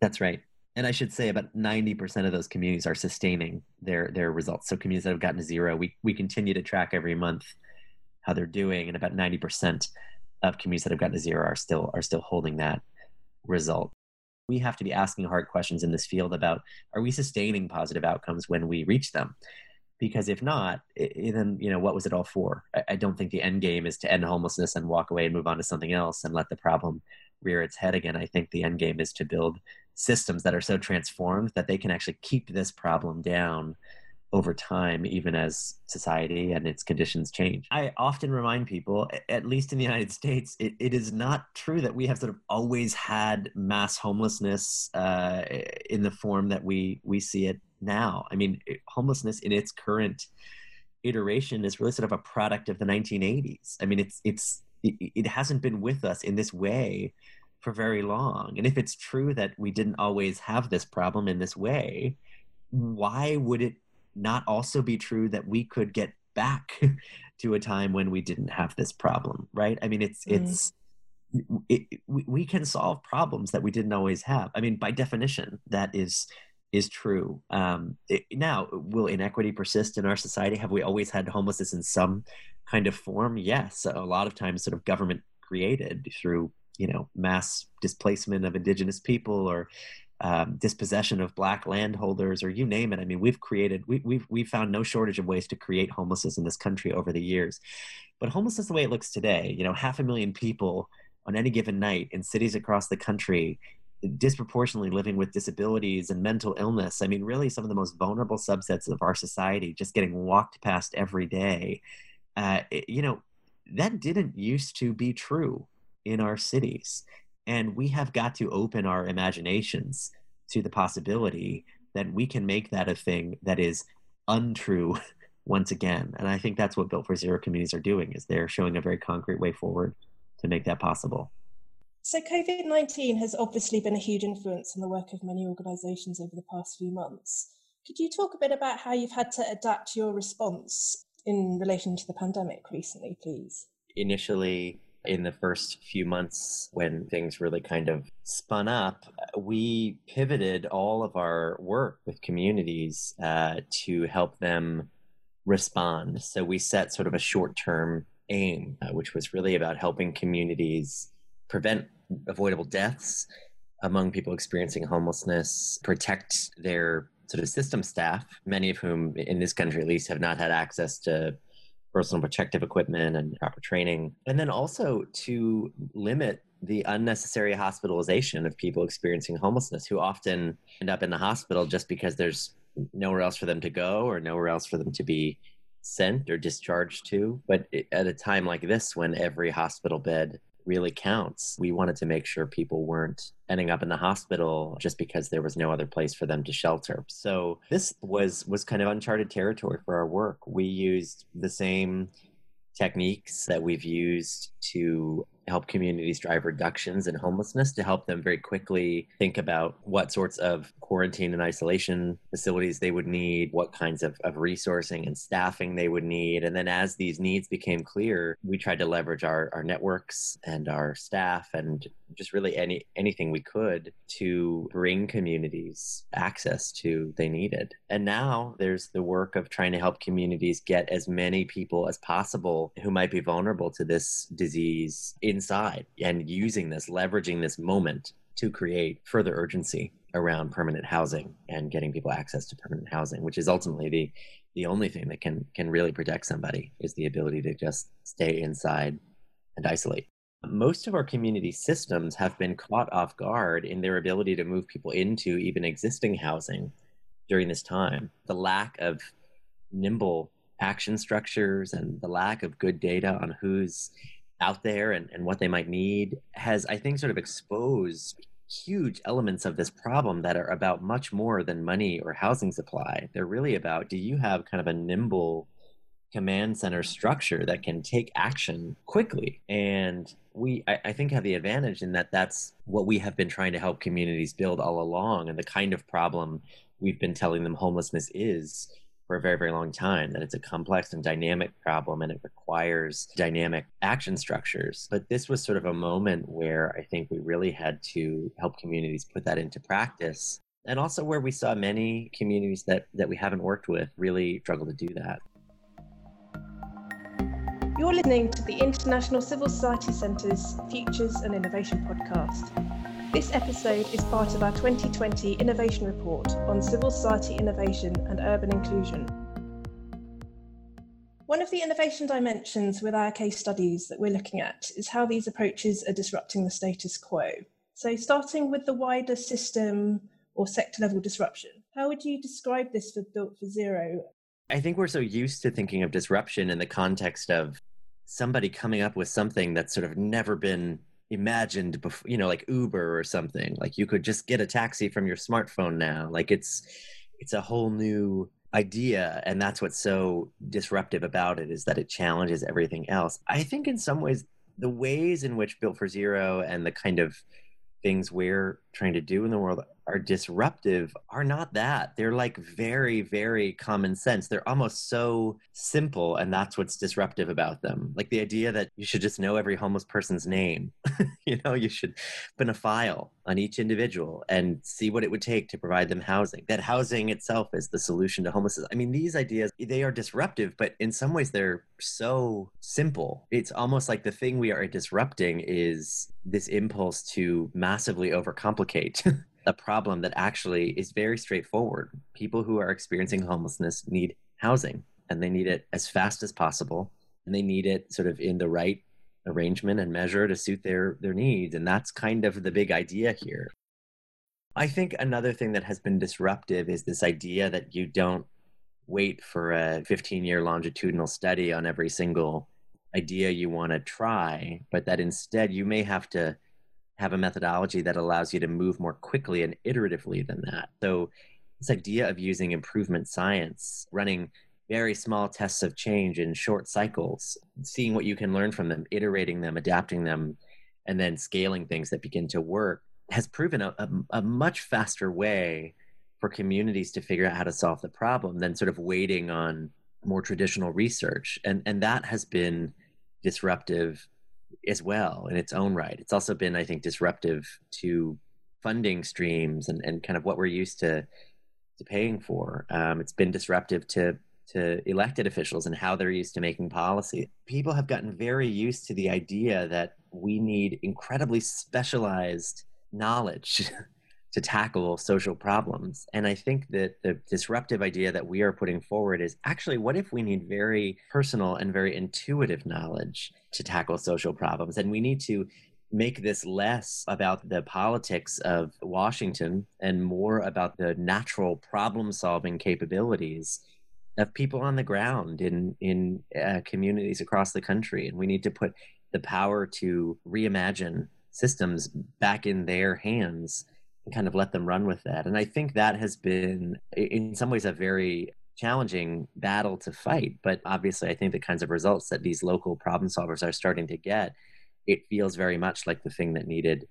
That's right. And i should say about 90% of those communities are sustaining their their results. So communities that have gotten to zero we, we continue to track every month how they're doing and about 90% of communities that have gotten to zero are still are still holding that result we have to be asking hard questions in this field about are we sustaining positive outcomes when we reach them? Because if not it, then you know what was it all for? I, I, don't think the end game is to end homelessness and walk away and move on to something else and let the problem rear its head again. I think the end game is to build systems that are so transformed that they can actually keep this problem down over time even as society and its conditions change i often remind people at least in the united states it, it is not true that we have sort of always had mass homelessness uh, in the form that we we see it now. I mean, homelessness in its current iteration is really sort of a product of the 1980s. I mean, it's it's it, it hasn't been with us in this way for very long. And if it's true that we didn't always have this problem in this way, why would it not also be true that we could get back to a time when we didn't have this problem, right? I mean, it's mm. it's it, we, we can solve problems that we didn't always have. I mean, by definition, that is is true. Um, it, now, will inequity persist in our society? Have we always had homelessness in some kind of form? Yes, a lot of times, sort of government created through you know mass displacement of indigenous people or um, dispossession of black landholders or you name it. I mean, we've created we, we've we've found no shortage of ways to create homelessness in this country over the years. But homelessness, the way it looks today, you know, half a million people on any given night in cities across the country disproportionately living with disabilities and mental illness. I mean, really, some of the most vulnerable subsets of our society just getting walked past every day. Uh, it, you know, that didn't used to be true in our cities. And we have got to open our imaginations to the possibility that we can make that a thing that is untrue once again. And I think that's what Built for Zero communities are doing is they're showing a very concrete way forward to make that possible.
So, COVID 19 has obviously been a huge influence on the work of many organisations over the past few months. Could you talk a bit about how you've had to adapt your response in relation to the pandemic recently, please?
Initially, in the first few months when things really kind of spun up, we pivoted all of our work with communities uh, to help them respond. So we set sort of a short term aim, uh, which was really about helping communities prevent avoidable deaths among people experiencing homelessness, protect their sort of system staff, many of whom in this country at least have not had access to personal protective equipment and proper training. And then also to limit the unnecessary hospitalization of people experiencing homelessness who often end up in the hospital just because there's nowhere else for them to go or nowhere else for them to be sent or discharged to. But at a time like this, when every hospital bed really counts. We wanted to make sure people weren't ending up in the hospital just because there was no other place for them to shelter. So this was was kind of uncharted territory for our work. We used the same techniques that we've used to help communities drive reductions in homelessness to help them very quickly think about what sorts of quarantine and isolation facilities they would need, what kinds of, of resourcing and staffing they would need. And then as these needs became clear, we tried to leverage our, our networks and our staff and just really any anything we could to bring communities access to they needed. And now there's the work of trying to help communities get as many people as possible who might be vulnerable to this disease inside and using this, leveraging this moment to create further urgency around permanent housing and getting people access to permanent housing, which is ultimately the the only thing that can can really protect somebody is the ability to just stay inside and isolate. Most of our community systems have been caught off guard in their ability to move people into even existing housing during this time. The lack of nimble action structures and the lack of good data on who's out there and, and what they might need has, I think, sort of exposed huge elements of this problem that are about much more than money or housing supply. They're really about do you have kind of a nimble command center structure that can take action quickly? And we, I, I think, have the advantage in that that's what we have been trying to help communities build all along and the kind of problem we've been telling them homelessness is for a very, very long time, that it's a complex and dynamic problem and it requires dynamic action structures. But this was sort of a moment where I think we really had to help communities put that into practice. And also where we saw many communities that, that we haven't worked with really struggle to do that.
You're listening to the International Civil Society Centre's Futures and Innovation podcast. This episode is part of our 2020 Innovation Report on civil society innovation and urban inclusion. One of the innovation dimensions with our case studies that we're looking at is how these approaches are disrupting the status quo. So, starting with the wider system or sector level disruption, how would you describe this for Built for Zero?
I think we're so used to thinking of disruption in the context of somebody coming up with something that's sort of never been imagined before you know like uber or something like you could just get a taxi from your smartphone now like it's it's a whole new idea and that's what's so disruptive about it is that it challenges everything else. I think in some ways the ways in which built for zero and the kind of things we're trying to do in the world are disruptive are not that. They're like very, very common sense. They're almost so simple, and that's what's disruptive about them. Like the idea that you should just know every homeless person's name. you know, you should put a file on each individual and see what it would take to provide them housing. That housing itself is the solution to homelessness. I mean, these ideas, they are disruptive, but in some ways they're so simple. It's almost like the thing we are disrupting is this impulse to massively overcomplicate a problem that actually is very straightforward. People who are experiencing homelessness need housing and they need it as fast as possible and they need it sort of in the right arrangement and measure to suit their their needs and that's kind of the big idea here. I think another thing that has been disruptive is this idea that you don't wait for a 15 year longitudinal study on every single idea you want to try, but that instead you may have to have a methodology that allows you to move more quickly and iteratively than that. So, this idea of using improvement science, running very small tests of change in short cycles, seeing what you can learn from them, iterating them, adapting them, and then scaling things that begin to work has proven a, a, a much faster way for communities to figure out how to solve the problem than sort of waiting on more traditional research and and that has been disruptive as well in its own right. It's also been i think disruptive to funding streams and, and kind of what we're used to to paying for. Um, it's been disruptive to to elected officials and how they're used to making policy. People have gotten very used to the idea that we need incredibly specialized knowledge to tackle social problems. And I think that the disruptive idea that we are putting forward is actually what if we need very personal and very intuitive knowledge to tackle social problems? And we need to make this less about the politics of Washington and more about the natural problem solving capabilities of people on the ground in in uh, communities across the country and we need to put the power to reimagine systems back in their hands and kind of let them run with that. And I think that has been, in some ways, a very challenging battle to fight. But obviously, I think the kinds of results that these local problem solvers are starting to get, it feels very much like the thing that needed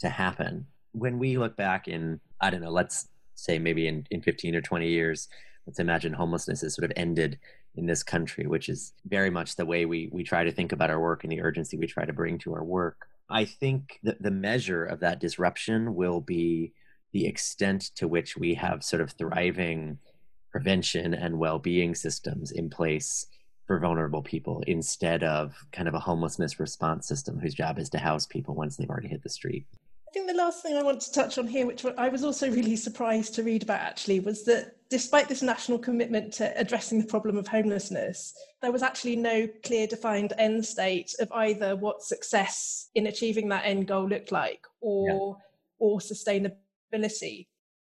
to happen. When we look back in, I don't know, let's say maybe in, in 15 or 20 years, let's imagine homelessness has sort of ended in this country, which is very much the way we, we try to think about our work and the urgency we try to bring to our work. I think that the measure of that disruption will be the extent to which we have sort of thriving prevention and well-being systems in place for vulnerable people instead of kind of a homelessness response system whose job is to house people once they've already hit the street.
I think the last thing I want to touch on here, which I was also really surprised to read about actually, was that despite this national commitment to addressing the problem of homelessness, there was actually no clear defined end state of either what success in achieving that end goal looked like or yeah. or sustainability.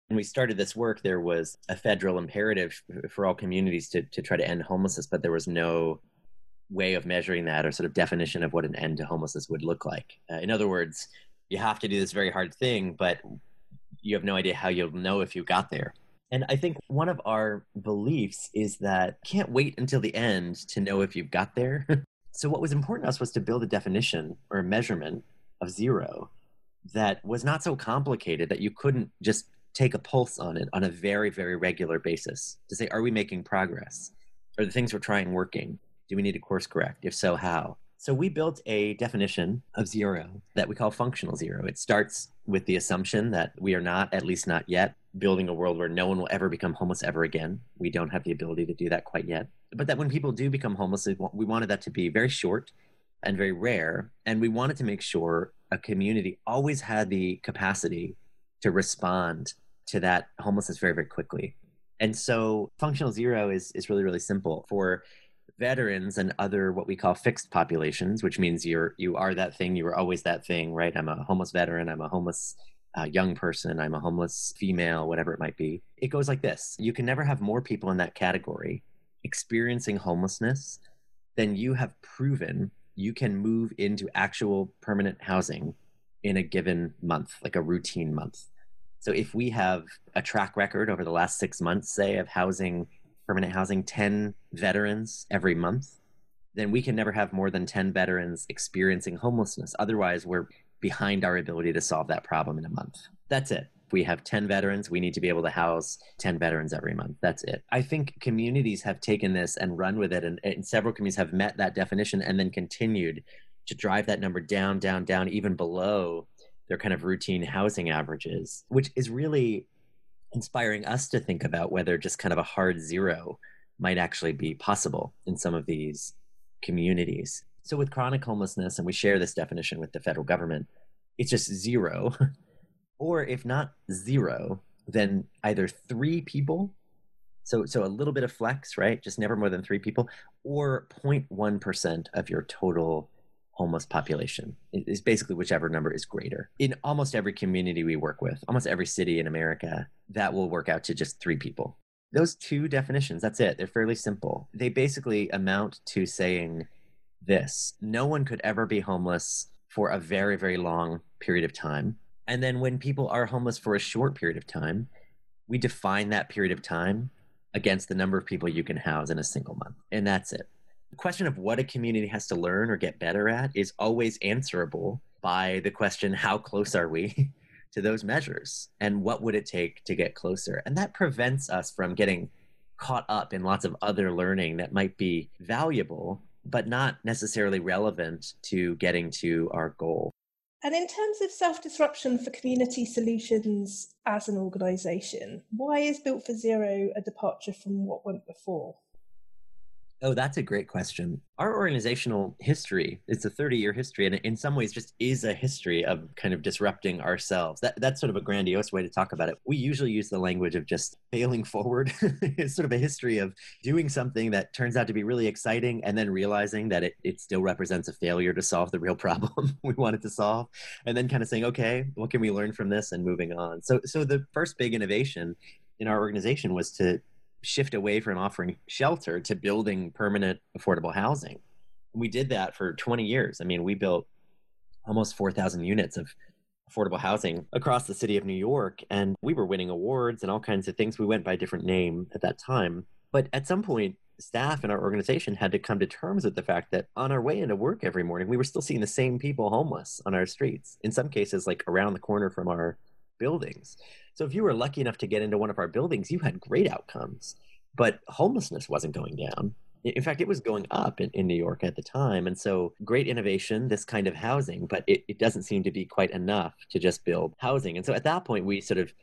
When we started this work, there was a federal imperative for all communities to, to try to end homelessness, but there was no way of measuring that or sort of definition of what an end to homelessness would look like. Uh, in other words, you have to do this very hard thing, but you have no idea how you'll know if you got there. And I think one of our beliefs is that can't wait until the end to know if you've got there. so what was important to us was to build a definition or a measurement of zero that was not so complicated that you couldn't just take a pulse on it on a very, very regular basis to say, are we making progress? Are the things we're trying working? Do we need to course correct? If so, how? So we built a definition of zero that we call functional zero. It starts with the assumption that we are not, at least not yet, building a world where no one will ever become homeless ever again. We don't have the ability to do that quite yet. But that when people do become homeless, we wanted that to be very short and very rare. And we wanted to make sure a community always had the capacity to respond to that homelessness very, very quickly. And so functional zero is, is really, really simple. For veterans and other what we call fixed populations, which means you're you are that thing, you were always that thing, right? I'm a homeless veteran, I'm a homeless uh, young person, I'm a homeless female, whatever it might be. It goes like this: you can never have more people in that category experiencing homelessness than you have proven you can move into actual permanent housing in a given month, like a routine month. So if we have a track record over the last six months, say, of housing permanent housing 10 veterans every month, then we can never have more than 10 veterans experiencing homelessness. Otherwise, we're behind our ability to solve that problem in a month. That's it. We have 10 veterans, we need to be able to house 10 veterans every month. That's it. I think communities have taken this and run with it, and, and several communities have met that definition and then continued to drive that number down, down, down, even below their kind of routine housing averages, which is really inspiring us to think about whether just kind of a hard zero might actually be possible in some of these communities. So, with chronic homelessness, and we share this definition with the federal government, it's just zero. or if not zero, then either three people, so, so a little bit of flex, right? Just never more than three people, or 0.1% of your total homeless population is basically whichever number is greater. In almost every community we work with, almost every city in America, that will work out to just three people. Those two definitions, that's it. They're fairly simple. They basically amount to saying this no one could ever be homeless for a very, very long period of time. And then when people are homeless for a short period of time, we define that period of time against the number of people you can house in a single month. And that's it The question of what a community has to learn or get better at is always answerable by the question how close are we to those measures and what would it take to get closer? And that prevents us from getting caught up in lots of other learning that might be valuable but not necessarily relevant to getting to our goal.
And in terms of self disruption for community solutions as an organisation, why is Built for Zero a departure from what went before?
Oh, that's a great question. Our organizational history, it's a 30 year history, and in some ways just is a history of kind of disrupting ourselves. That, that's sort of a grandiose way to talk about it. We usually use the language of just failing forward. it's sort of a history of doing something that turns out to be really exciting and then realizing that it, it still represents a failure to solve the real problem we wanted to solve. And then kind of saying, okay, what can we learn from this and moving on? So, so the first big innovation in our organization was to shift away from offering shelter to building permanent affordable housing. We did that for 20 years. I mean, we built almost 4,000 units of affordable housing across the city of New York, and we were winning awards and all kinds of things. We went by a different name at that time. But at some point, staff in our organization had to come to terms with the fact that on our way into work every morning, we were still seeing the same people homeless on our streets, in some cases, like around the corner from our buildings. So if you were lucky enough to get into one of our buildings, you had great outcomes. But homelessness wasn't going down. In fact, it was going up in, in New York at the time. And so, great innovation, this kind of housing, but it, it doesn't seem to be quite enough to just build housing. And so, at that point, we sort of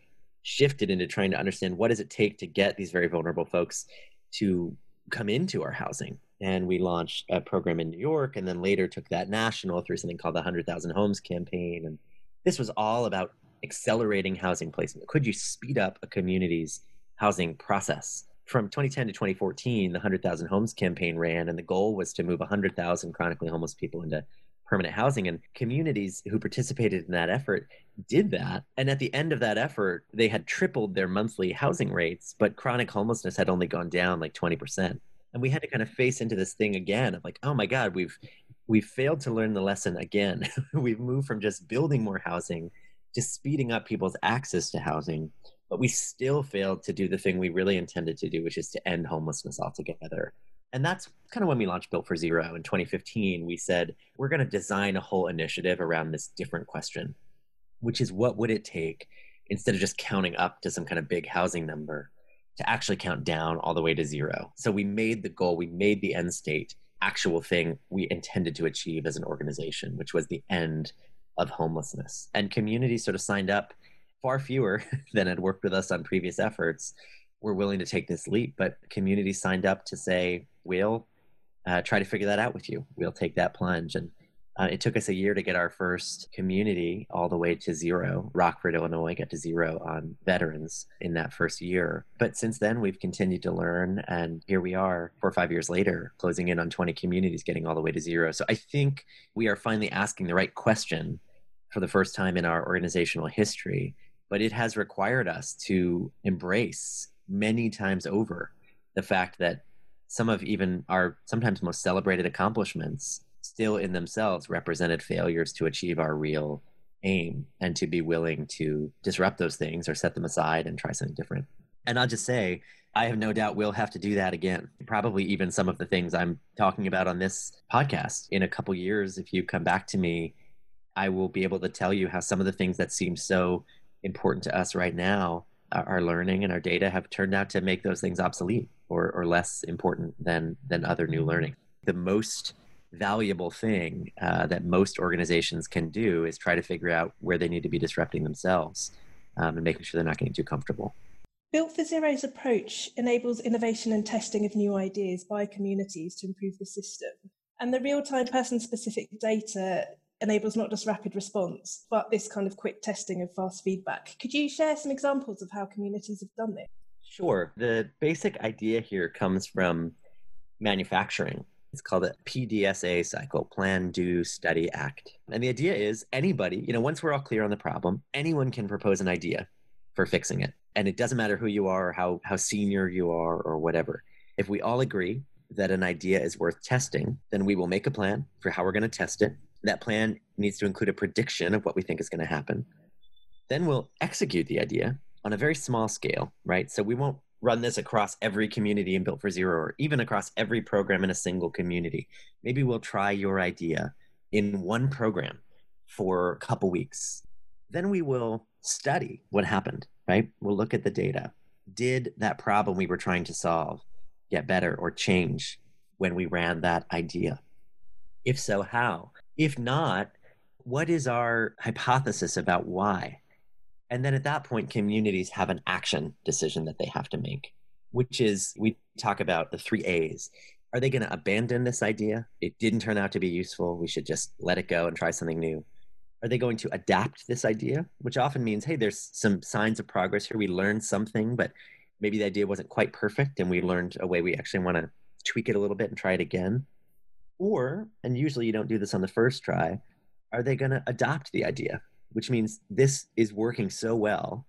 shifted into trying to understand what does it take to get these very vulnerable folks to come into our housing and we launched a program in new york and then later took that national through something called the 100000 homes campaign and this was all about accelerating housing placement? Could you speed up a community's housing process? From 2010 to 2014, the 100,000 Homes campaign ran, and the goal was to move 100,000 chronically homeless people into permanent housing. And communities who participated in that effort did that. And at the end of that effort, they had tripled their monthly housing rates, but chronic homelessness had only gone down like 20%. And we had to kind of face into this thing again of like, oh my God, we've we've failed to learn the lesson again. we've moved from just building more housing just speeding up people's access to housing, but we still failed to do the thing we really intended to do, which is to end homelessness altogether. And that's kind of when we launched Built for Zero in 2015. We said, we're going to design a whole initiative around this different question, which is what would it take instead of just counting up to some kind of big housing number to actually count down all the way to zero? So we made the goal, we made the end state actual thing we intended to achieve as an organization, which was the end of homelessness. And communities sort of signed up, far fewer than had worked with us on previous efforts, were willing to take this leap. But communities signed up to say, we'll uh, try to figure that out with you. We'll take that plunge. And uh, it took us a year to get our first community all the way to zero. Rockford, Illinois got to zero on veterans in that first year. But since then, we've continued to learn. And here we are, four or five years later, closing in on 20 communities, getting all the way to zero. So I think we are finally asking the right question for the first time in our organizational history. But it has required us to embrace many times over the fact that some of even our sometimes most celebrated accomplishments still in themselves represented failures to achieve our real aim and to be willing to disrupt those things or set them aside and try something different. And I'll just say, I have no doubt we'll have to do that again. Probably even some of the things I'm talking about on this podcast in a couple years. If you come back to me, I will be able to tell you how some of the things that seem so important to us right now, our learning and our data have turned out to make those things obsolete or, or less important than than other new learning. The most valuable thing uh, that most organizations can do is try to figure out where they need to be disrupting themselves um, and making sure they're not getting too comfortable.
Built for Zero's approach enables innovation and testing of new ideas by communities to improve the system. And the real time person specific data enables not just rapid response, but this kind of quick testing of fast feedback. Could you share some examples of how communities have done this?
Sure. The basic idea here comes from manufacturing. It's called a PDSA cycle, Plan, Do, Study, Act. And the idea is anybody, you know, once we're all clear on the problem, anyone can propose an idea for fixing it. And it doesn't matter who you are or how, how senior you are or whatever. If we all agree that an idea is worth testing, then we will make a plan for how we're going to test it. That plan needs to include a prediction of what we think is going to happen. Then we'll execute the idea on a very small scale, right? So we won't run this across every community in Built for Zero or even across every program in a single community. Maybe we'll try your idea in one program for a couple weeks. Then we will study what happened, right? We'll look at the data. Did that problem we were trying to solve get better or change when we ran that idea? If so, how? If not, what is our hypothesis about why? And then at that point, communities have an action decision that they have to make, which is we talk about the three A's. Are they going to abandon this idea? It didn't turn out to be useful. We should just let it go and try something new. Are they going to adapt this idea? Which often means, hey, there's some signs of progress here. We learned something, but maybe the idea wasn't quite perfect and we learned a way we actually want to tweak it a little bit and try it again. Or, and usually you don't do this on the first try, are they going to adopt the idea? which means this is working so well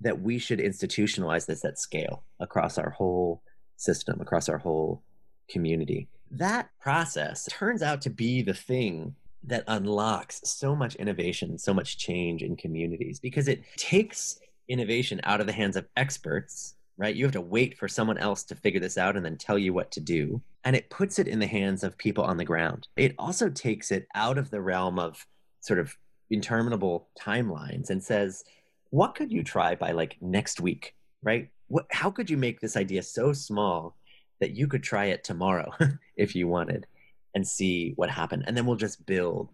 that we should institutionalize this at scale across our whole system, across our whole community. That process turns out to be the thing that unlocks so much innovation, so much change in communities because it takes innovation out of the hands of experts, right? You have to wait for someone else to figure this out and then tell you what to do. And it puts it in the hands of people on the ground. It also takes it out of the realm of sort of interminable timelines and says, what could you try by like next week, right? What, how could you make this idea so small that you could try it tomorrow if you wanted and see what happened? And then we'll just build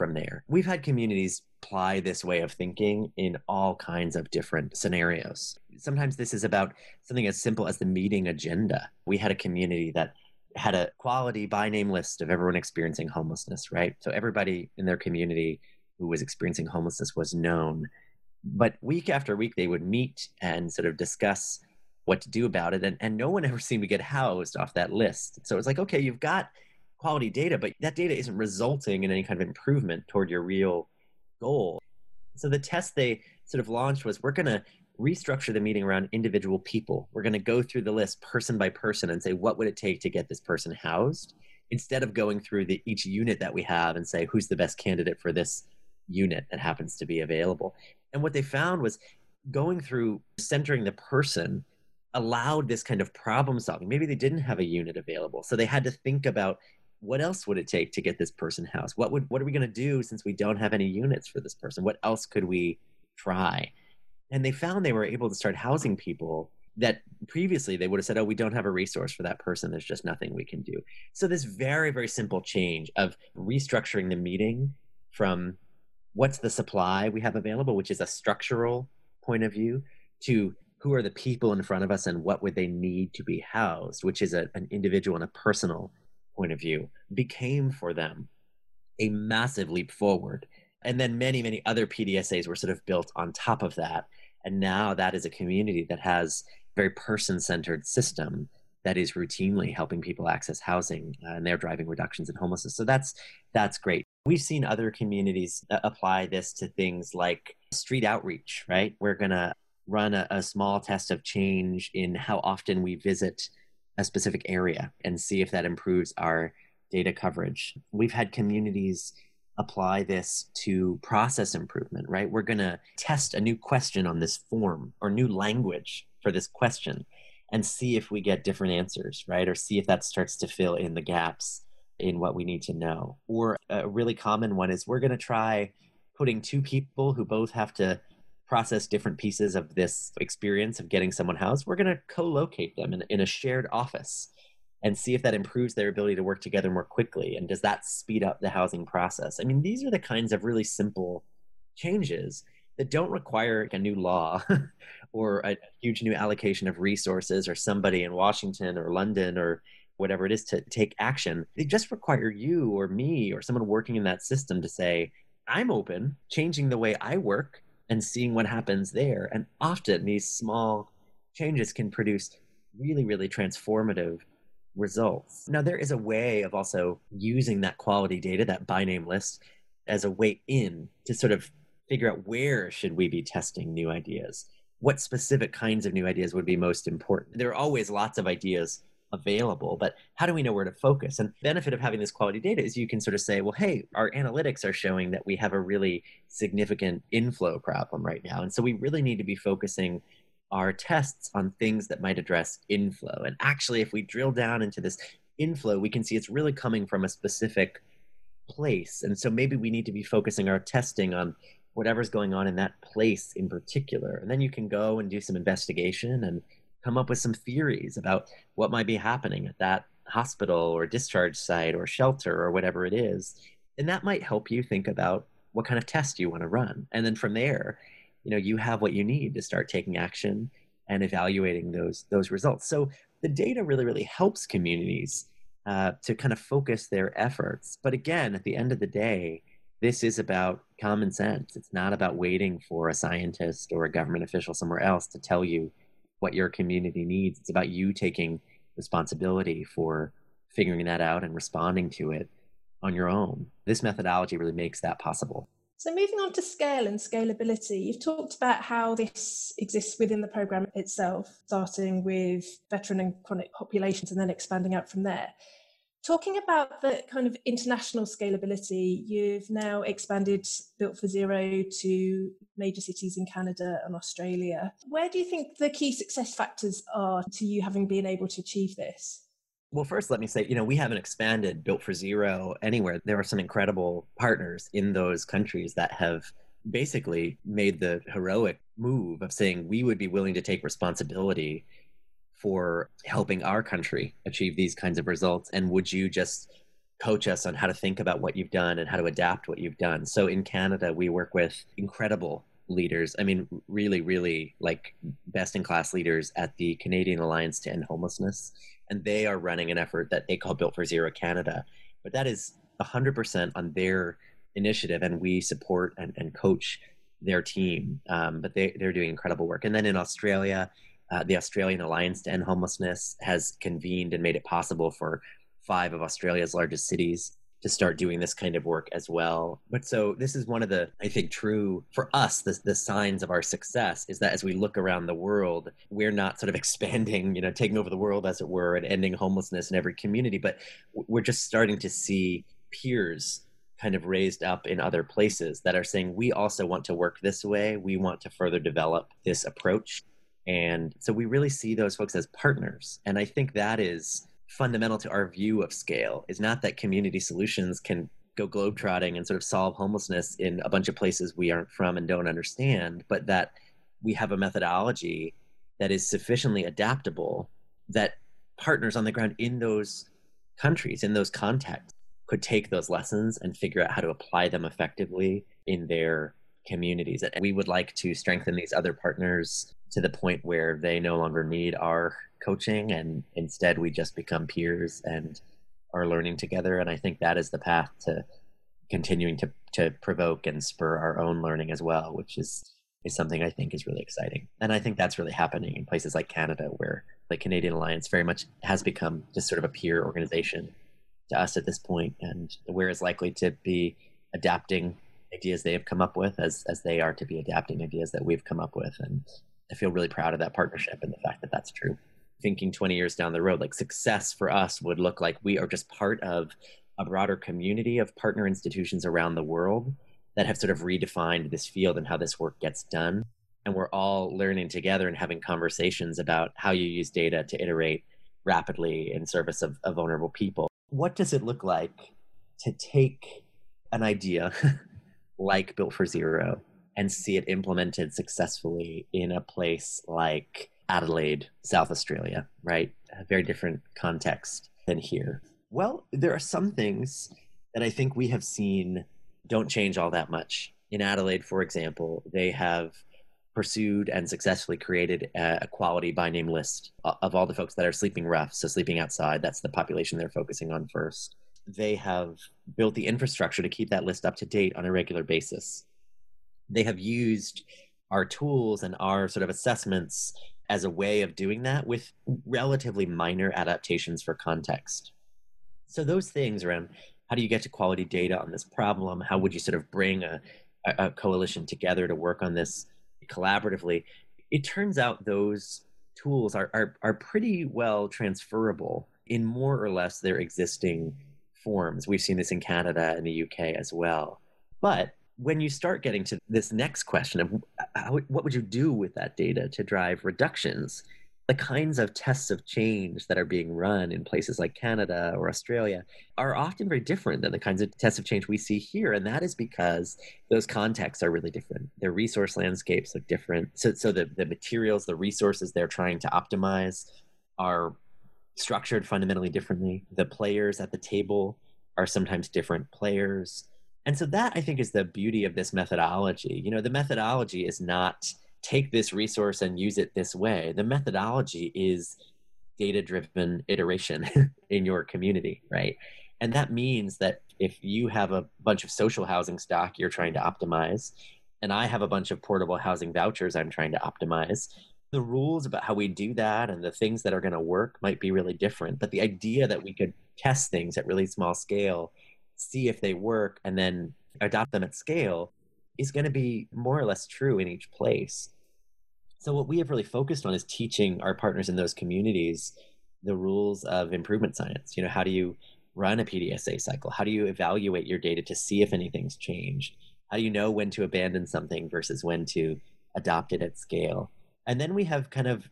from there. We've had communities apply this way of thinking in all kinds of different scenarios. Sometimes this is about something as simple as the meeting agenda. We had a community that had a quality by name list of everyone experiencing homelessness, right? So everybody in their community who was experiencing homelessness was known. But week after week, they would meet and sort of discuss what to do about it. And, and no one ever seemed to get housed off that list. So it's like, okay, you've got quality data, but that data isn't resulting in any kind of improvement toward your real goal. So the test they sort of launched was we're going to restructure the meeting around individual people. We're going to go through the list person by person and say, what would it take to get this person housed? Instead of going through the, each unit that we have and say, who's the best candidate for this unit that happens to be available. And what they found was going through centering the person allowed this kind of problem solving. Maybe they didn't have a unit available. So they had to think about what else would it take to get this person housed? What would what are we going to do since we don't have any units for this person? What else could we try? And they found they were able to start housing people that previously they would have said, oh, we don't have a resource for that person. There's just nothing we can do. So, this very, very simple change of restructuring the meeting from what's the supply we have available, which is a structural point of view, to who are the people in front of us and what would they need to be housed, which is a, an individual and a personal point of view, became for them a massive leap forward. And then many, many other PDSAs were sort of built on top of that. And now that is a community that has a very person centered system that is routinely helping people access housing uh, and they're driving reductions in homelessness. So that's that's great. We've seen other communities uh, apply this to things like street outreach, right? We're going to run a, a, small test of change in how often we visit a specific area and see if that improves our data coverage. We've had communities apply this to process improvement, right? We're going to test a new question on this form or new language for this question and see if we get different answers, right? Or see if that starts to fill in the gaps in what we need to know. Or a really common one is we're going to try putting two people who both have to process different pieces of this experience of getting someone housed. We're going to co locate them in, in a shared office and see if that improves their ability to work together more quickly. And does that speed up the housing process? I mean, these are the kinds of really simple changes that don't require a new law or a huge new allocation of resources or somebody in Washington or London or whatever it is to take action. They just require you or me or someone working in that system to say, I'm open, changing the way I work and seeing what happens there. And often these small changes can produce really, really transformative results. Now, there is a way of also using that quality data, that by name list, as a way in to sort of figure out where should we be testing new ideas what specific kinds of new ideas would be most important there are always lots of ideas available but how do we know where to focus and the benefit of having this quality data is you can sort of say well hey our analytics are showing that we have a really significant inflow problem right now and so we really need to be focusing our tests on things that might address inflow. And actually, if we drill down into this inflow, we can see it's really coming from a specific place. And so maybe we need to be focusing our testing on whatever's going on in that place in particular. And then you can go and do some investigation and come up with some theories about what might be happening at that hospital or discharge site or shelter or whatever it is. And that might help you think about what kind of test you want to run. And then from there, you know, you have what you need to start taking action and evaluating those those results. So the data really, really helps communities uh, to kind of focus their efforts. But again, at the end of the day, this is about common sense. It's not about waiting for a scientist or a government official somewhere else to tell you what your community needs. It's about you taking responsibility for figuring that out and responding to it on your own. This methodology really makes that possible.
So, moving on to scale and scalability, you've talked about how this exists within the programme itself, starting with veteran and chronic populations and then expanding out from there. Talking about the kind of international scalability, you've now expanded Built for Zero to major cities in Canada and Australia. Where do you think the key success factors are to you having been able to achieve this?
Well, first, let me say, you know, we haven't expanded Built for Zero anywhere. There are some incredible partners in those countries that have basically made the heroic move of saying we would be willing to take responsibility for helping our country achieve these kinds of results. And would you just coach us on how to think about what you've done and how to adapt what you've done? So in Canada, we work with incredible leaders. I mean, really, really like best in class leaders at the Canadian Alliance to End Homelessness and they are running an effort that they call Built for Zero Canada. But that is 100% on their initiative, and we support and, and coach their team. Um, but they, they're doing incredible work. And then in Australia, uh, the Australian Alliance to End Homelessness has convened and made it possible for five of Australia's largest cities to start doing this kind of work as well. But so this is one of the, I think, true for us, the, the signs of our success is that as we look around the world, we're not sort of expanding, you know, taking over the world, as it were, and ending homelessness in every community, but we're just starting to see peers kind of raised up in other places that are saying, we also want to work this way. We want to further develop this approach. And so we really see those folks as partners. And I think that is fundamental to our view of scale is not that community solutions can go globetrotting and sort of solve homelessness in a bunch of places we aren't from and don't understand, but that we have a methodology that is sufficiently adaptable that partners on the ground in those countries, in those contexts, could take those lessons and figure out how to apply them effectively in their communities. And we would like to strengthen these other partners to the point where they no longer need our coaching and instead we just become peers and are learning together. And i think that is the path to continuing to to provoke and spur our own learning as well which is is something i think is really exciting. And i think that's really happening in places like canada where the canadian alliance very much has become just sort of a peer organization to us at this point and we're as likely to be adapting ideas they have come up with as as they are to be adapting ideas that we've come up with. And i feel really proud of that partnership and the fact that that's true. Thinking 20 years down the road like success for us would look like we are just part of a broader community of partner institutions around the world that have sort of redefined this field and how this work gets done. And we're all learning together and having conversations about how you use data to iterate rapidly in service of, of vulnerable people. What does it look like to take an idea like built for zero and see it implemented successfully in a place like Adelaide, South Australia, right? A very different context than here. Well, there are some things that I think we have seen don't change all that much. In Adelaide, for example, they have pursued and successfully created a quality by name list of all the folks that are sleeping rough, so sleeping outside. That's the population they're focusing on first. They have built the infrastructure to keep that list up to date on a regular basis. They have used our tools and our sort of assessments as a way of doing that with relatively minor adaptations for context. So, those things around how do you get to quality data on this problem? How would you sort of bring a, a coalition together to work on this collaboratively? It turns out those tools are, are, are pretty well transferable in more or less their existing forms. We've seen this in Canada and the UK as well. But when you start getting to this next question of uh, how, what would you do with that data to drive reductions, the kinds of tests of change that are being run in places like Canada or Australia are often very different than the kinds of tests of change we see here. And that is because those contexts are really different. Their resource landscapes look different. So, so the, the materials, the resources they're trying to optimize are structured fundamentally differently. The players at the table are sometimes different players. And so that I think is the beauty of this methodology. You know, the methodology is not take this resource and use it this way. The methodology is data driven iteration in your community, right? And that means that if you have a bunch of social housing stock you're trying to optimize, and I have a bunch of portable housing vouchers I'm trying to optimize, the rules about how we do that and the things that are going to work might be really different. But the idea that we could test things at really small scale, see if they work, and then adopt them at scale is going to be more or less true in each place. So, what we have really focused on is teaching our partners in those communities the rules of improvement science. You know, how do you run a PDSA cycle? How do you evaluate your data to see if anything's changed? How do you know when to abandon something versus when to adopt it at scale? And then we have kind of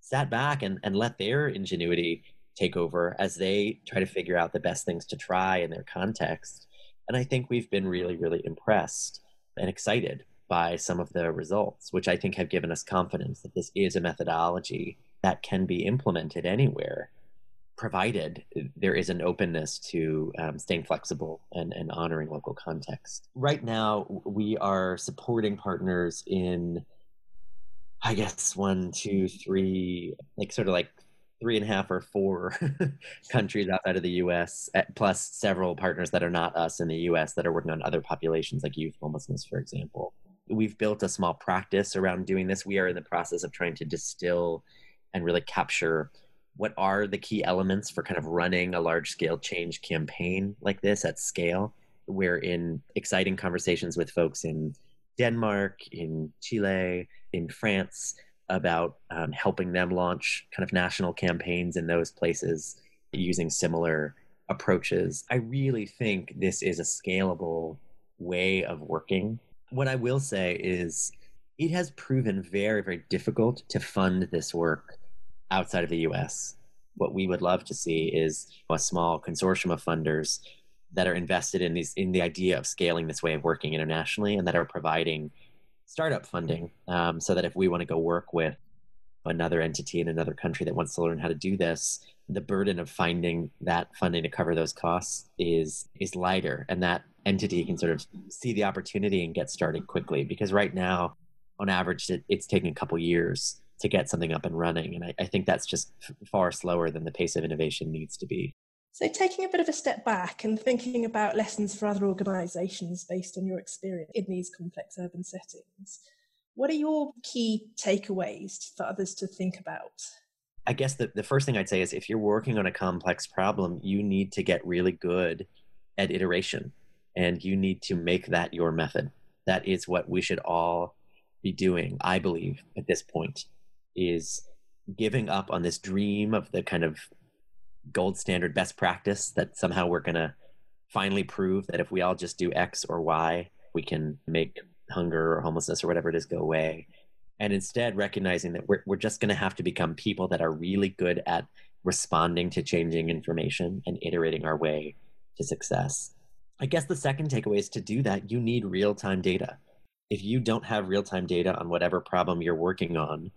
sat back and, and let their ingenuity take over as they try to figure out the best things to try in their context. And I think we've been really, really impressed and excited by some of the results, which I think have given us confidence that this is a methodology that can be implemented anywhere, provided there is an openness to um, staying flexible and, and honoring local context. Right now, we are supporting partners in I guess one, two, three, like sort of like three and a half or four countries outside of the US, eh, plus several partners that are not us in the US that are working on other populations like youth homelessness, for example. We've built a small practice around doing this. We are in the process of trying to distill and really capture what are the key elements for kind of running a large scale change campaign like this at scale. We're in exciting conversations with folks in Denmark, in Chile, in France about um, helping them launch kind of national campaigns in those places using similar approaches. I really think this is a scalable way of working. What I will say is it has proven very, very difficult to fund this work outside of the US. What we would love to see is a small consortium of funders that are invested in these in the idea of scaling this way of working internationally and that are providing startup funding um, so that if we want to go work with another entity in another country that wants to learn how to do this the burden of finding that funding to cover those costs is is lighter and that entity can sort of see the opportunity and get started quickly. Because right now on average it, it's taking a couple years to get something up and running and I, I think that's just far slower than the pace of innovation needs to be
so, taking a bit of a step back and thinking about lessons for other organisations based on your experience in these complex urban settings, what are your key takeaways for others to think about?
I guess the, the first thing I'd say is if you're working on a complex problem, you need to get really good at iteration and you need to make that your method. That is what we should all be doing, I believe, at this point, is giving up on this dream of the kind of gold standard best practice that somehow we're going to finally prove that if we all just do X or Y, we can make hunger or homelessness or whatever it is go away. And instead, recognizing that we're, we're just going to have to become people that are really good at responding to changing information and iterating our way to success. I guess the second takeaway is to do that, you need real time data. If you don't have real time data on whatever problem you're working on,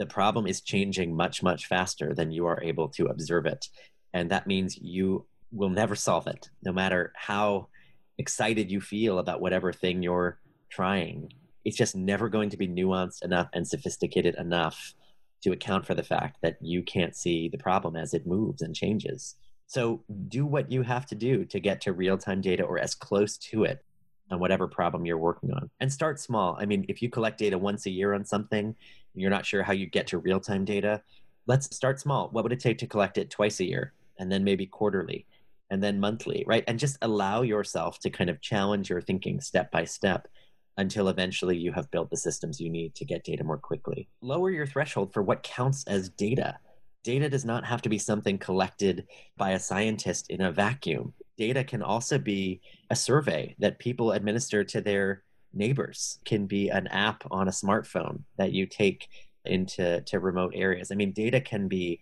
the problem is changing much, much faster than you are able to observe it. And that means you will never solve it, no matter how excited you feel about whatever thing you're trying. It's just never going to be nuanced enough and sophisticated enough to account for the fact that you can't see the problem as it moves and changes. So do what you have to do to get to real time data or as close to it on whatever problem you're working on. And start small. I mean, if you collect data once a year on something, and you're not sure how you get to real time data, let's start small. What would it take to collect it twice a year and then maybe quarterly and then monthly, right? And just allow yourself to kind of challenge your thinking step by step until eventually you have built the systems you need to get data more quickly. Lower your threshold for what counts as data. Data does not have to be something collected by a scientist in a vacuum. Data can also be a survey that people administer to their neighbors, can be an app on a smartphone that you take into to remote areas. I mean, data can be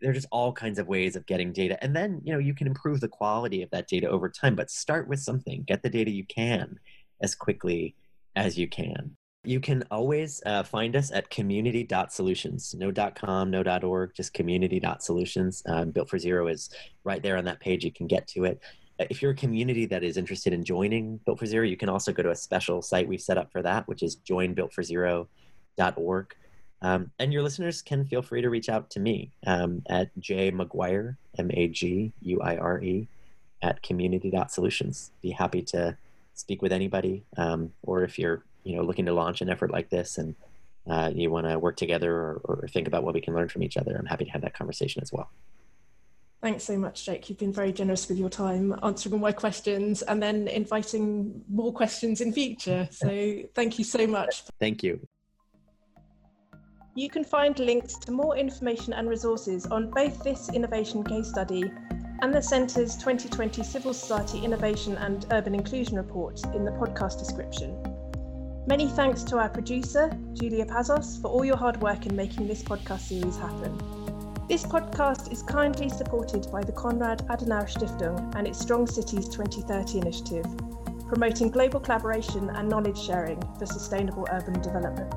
there's just all kinds of ways of getting data, and then you know you can improve the quality of that data over time. But start with something. Get the data you can as quickly as you can. You can always uh, find us at community.solutions. No .com, no .org, just community.solutions. Um, Built for Zero is right there on that page. You can get to it. Uh, if you're a community that is interested in joining Built for Zero, you can also go to a special site we've set up for that, which is joinbuiltforzero.org. Um, and your listeners can feel free to reach out to me um, at J Maguire, at community.solutions. Be happy to speak with anybody. Um, or if you're you know looking to launch an effort like this and uh, you want to work together or, or think about what we can learn from each other, I'm happy to have that conversation as well.
Thanks so much, Jake. You've been very generous with your time answering all my questions and then inviting more questions in future. So thank you so much.
Thank you.
You can find links to more information and resources on both this innovation case study and the Centre's 2020 Civil Society Innovation and Urban Inclusion Report in the podcast description. Many thanks to our producer, Julia Pazos, for all your hard work in making this podcast series happen. This podcast is kindly supported by the Konrad Adenauer Stiftung and its Strong Cities 2030 initiative, promoting global collaboration and knowledge sharing for sustainable urban development.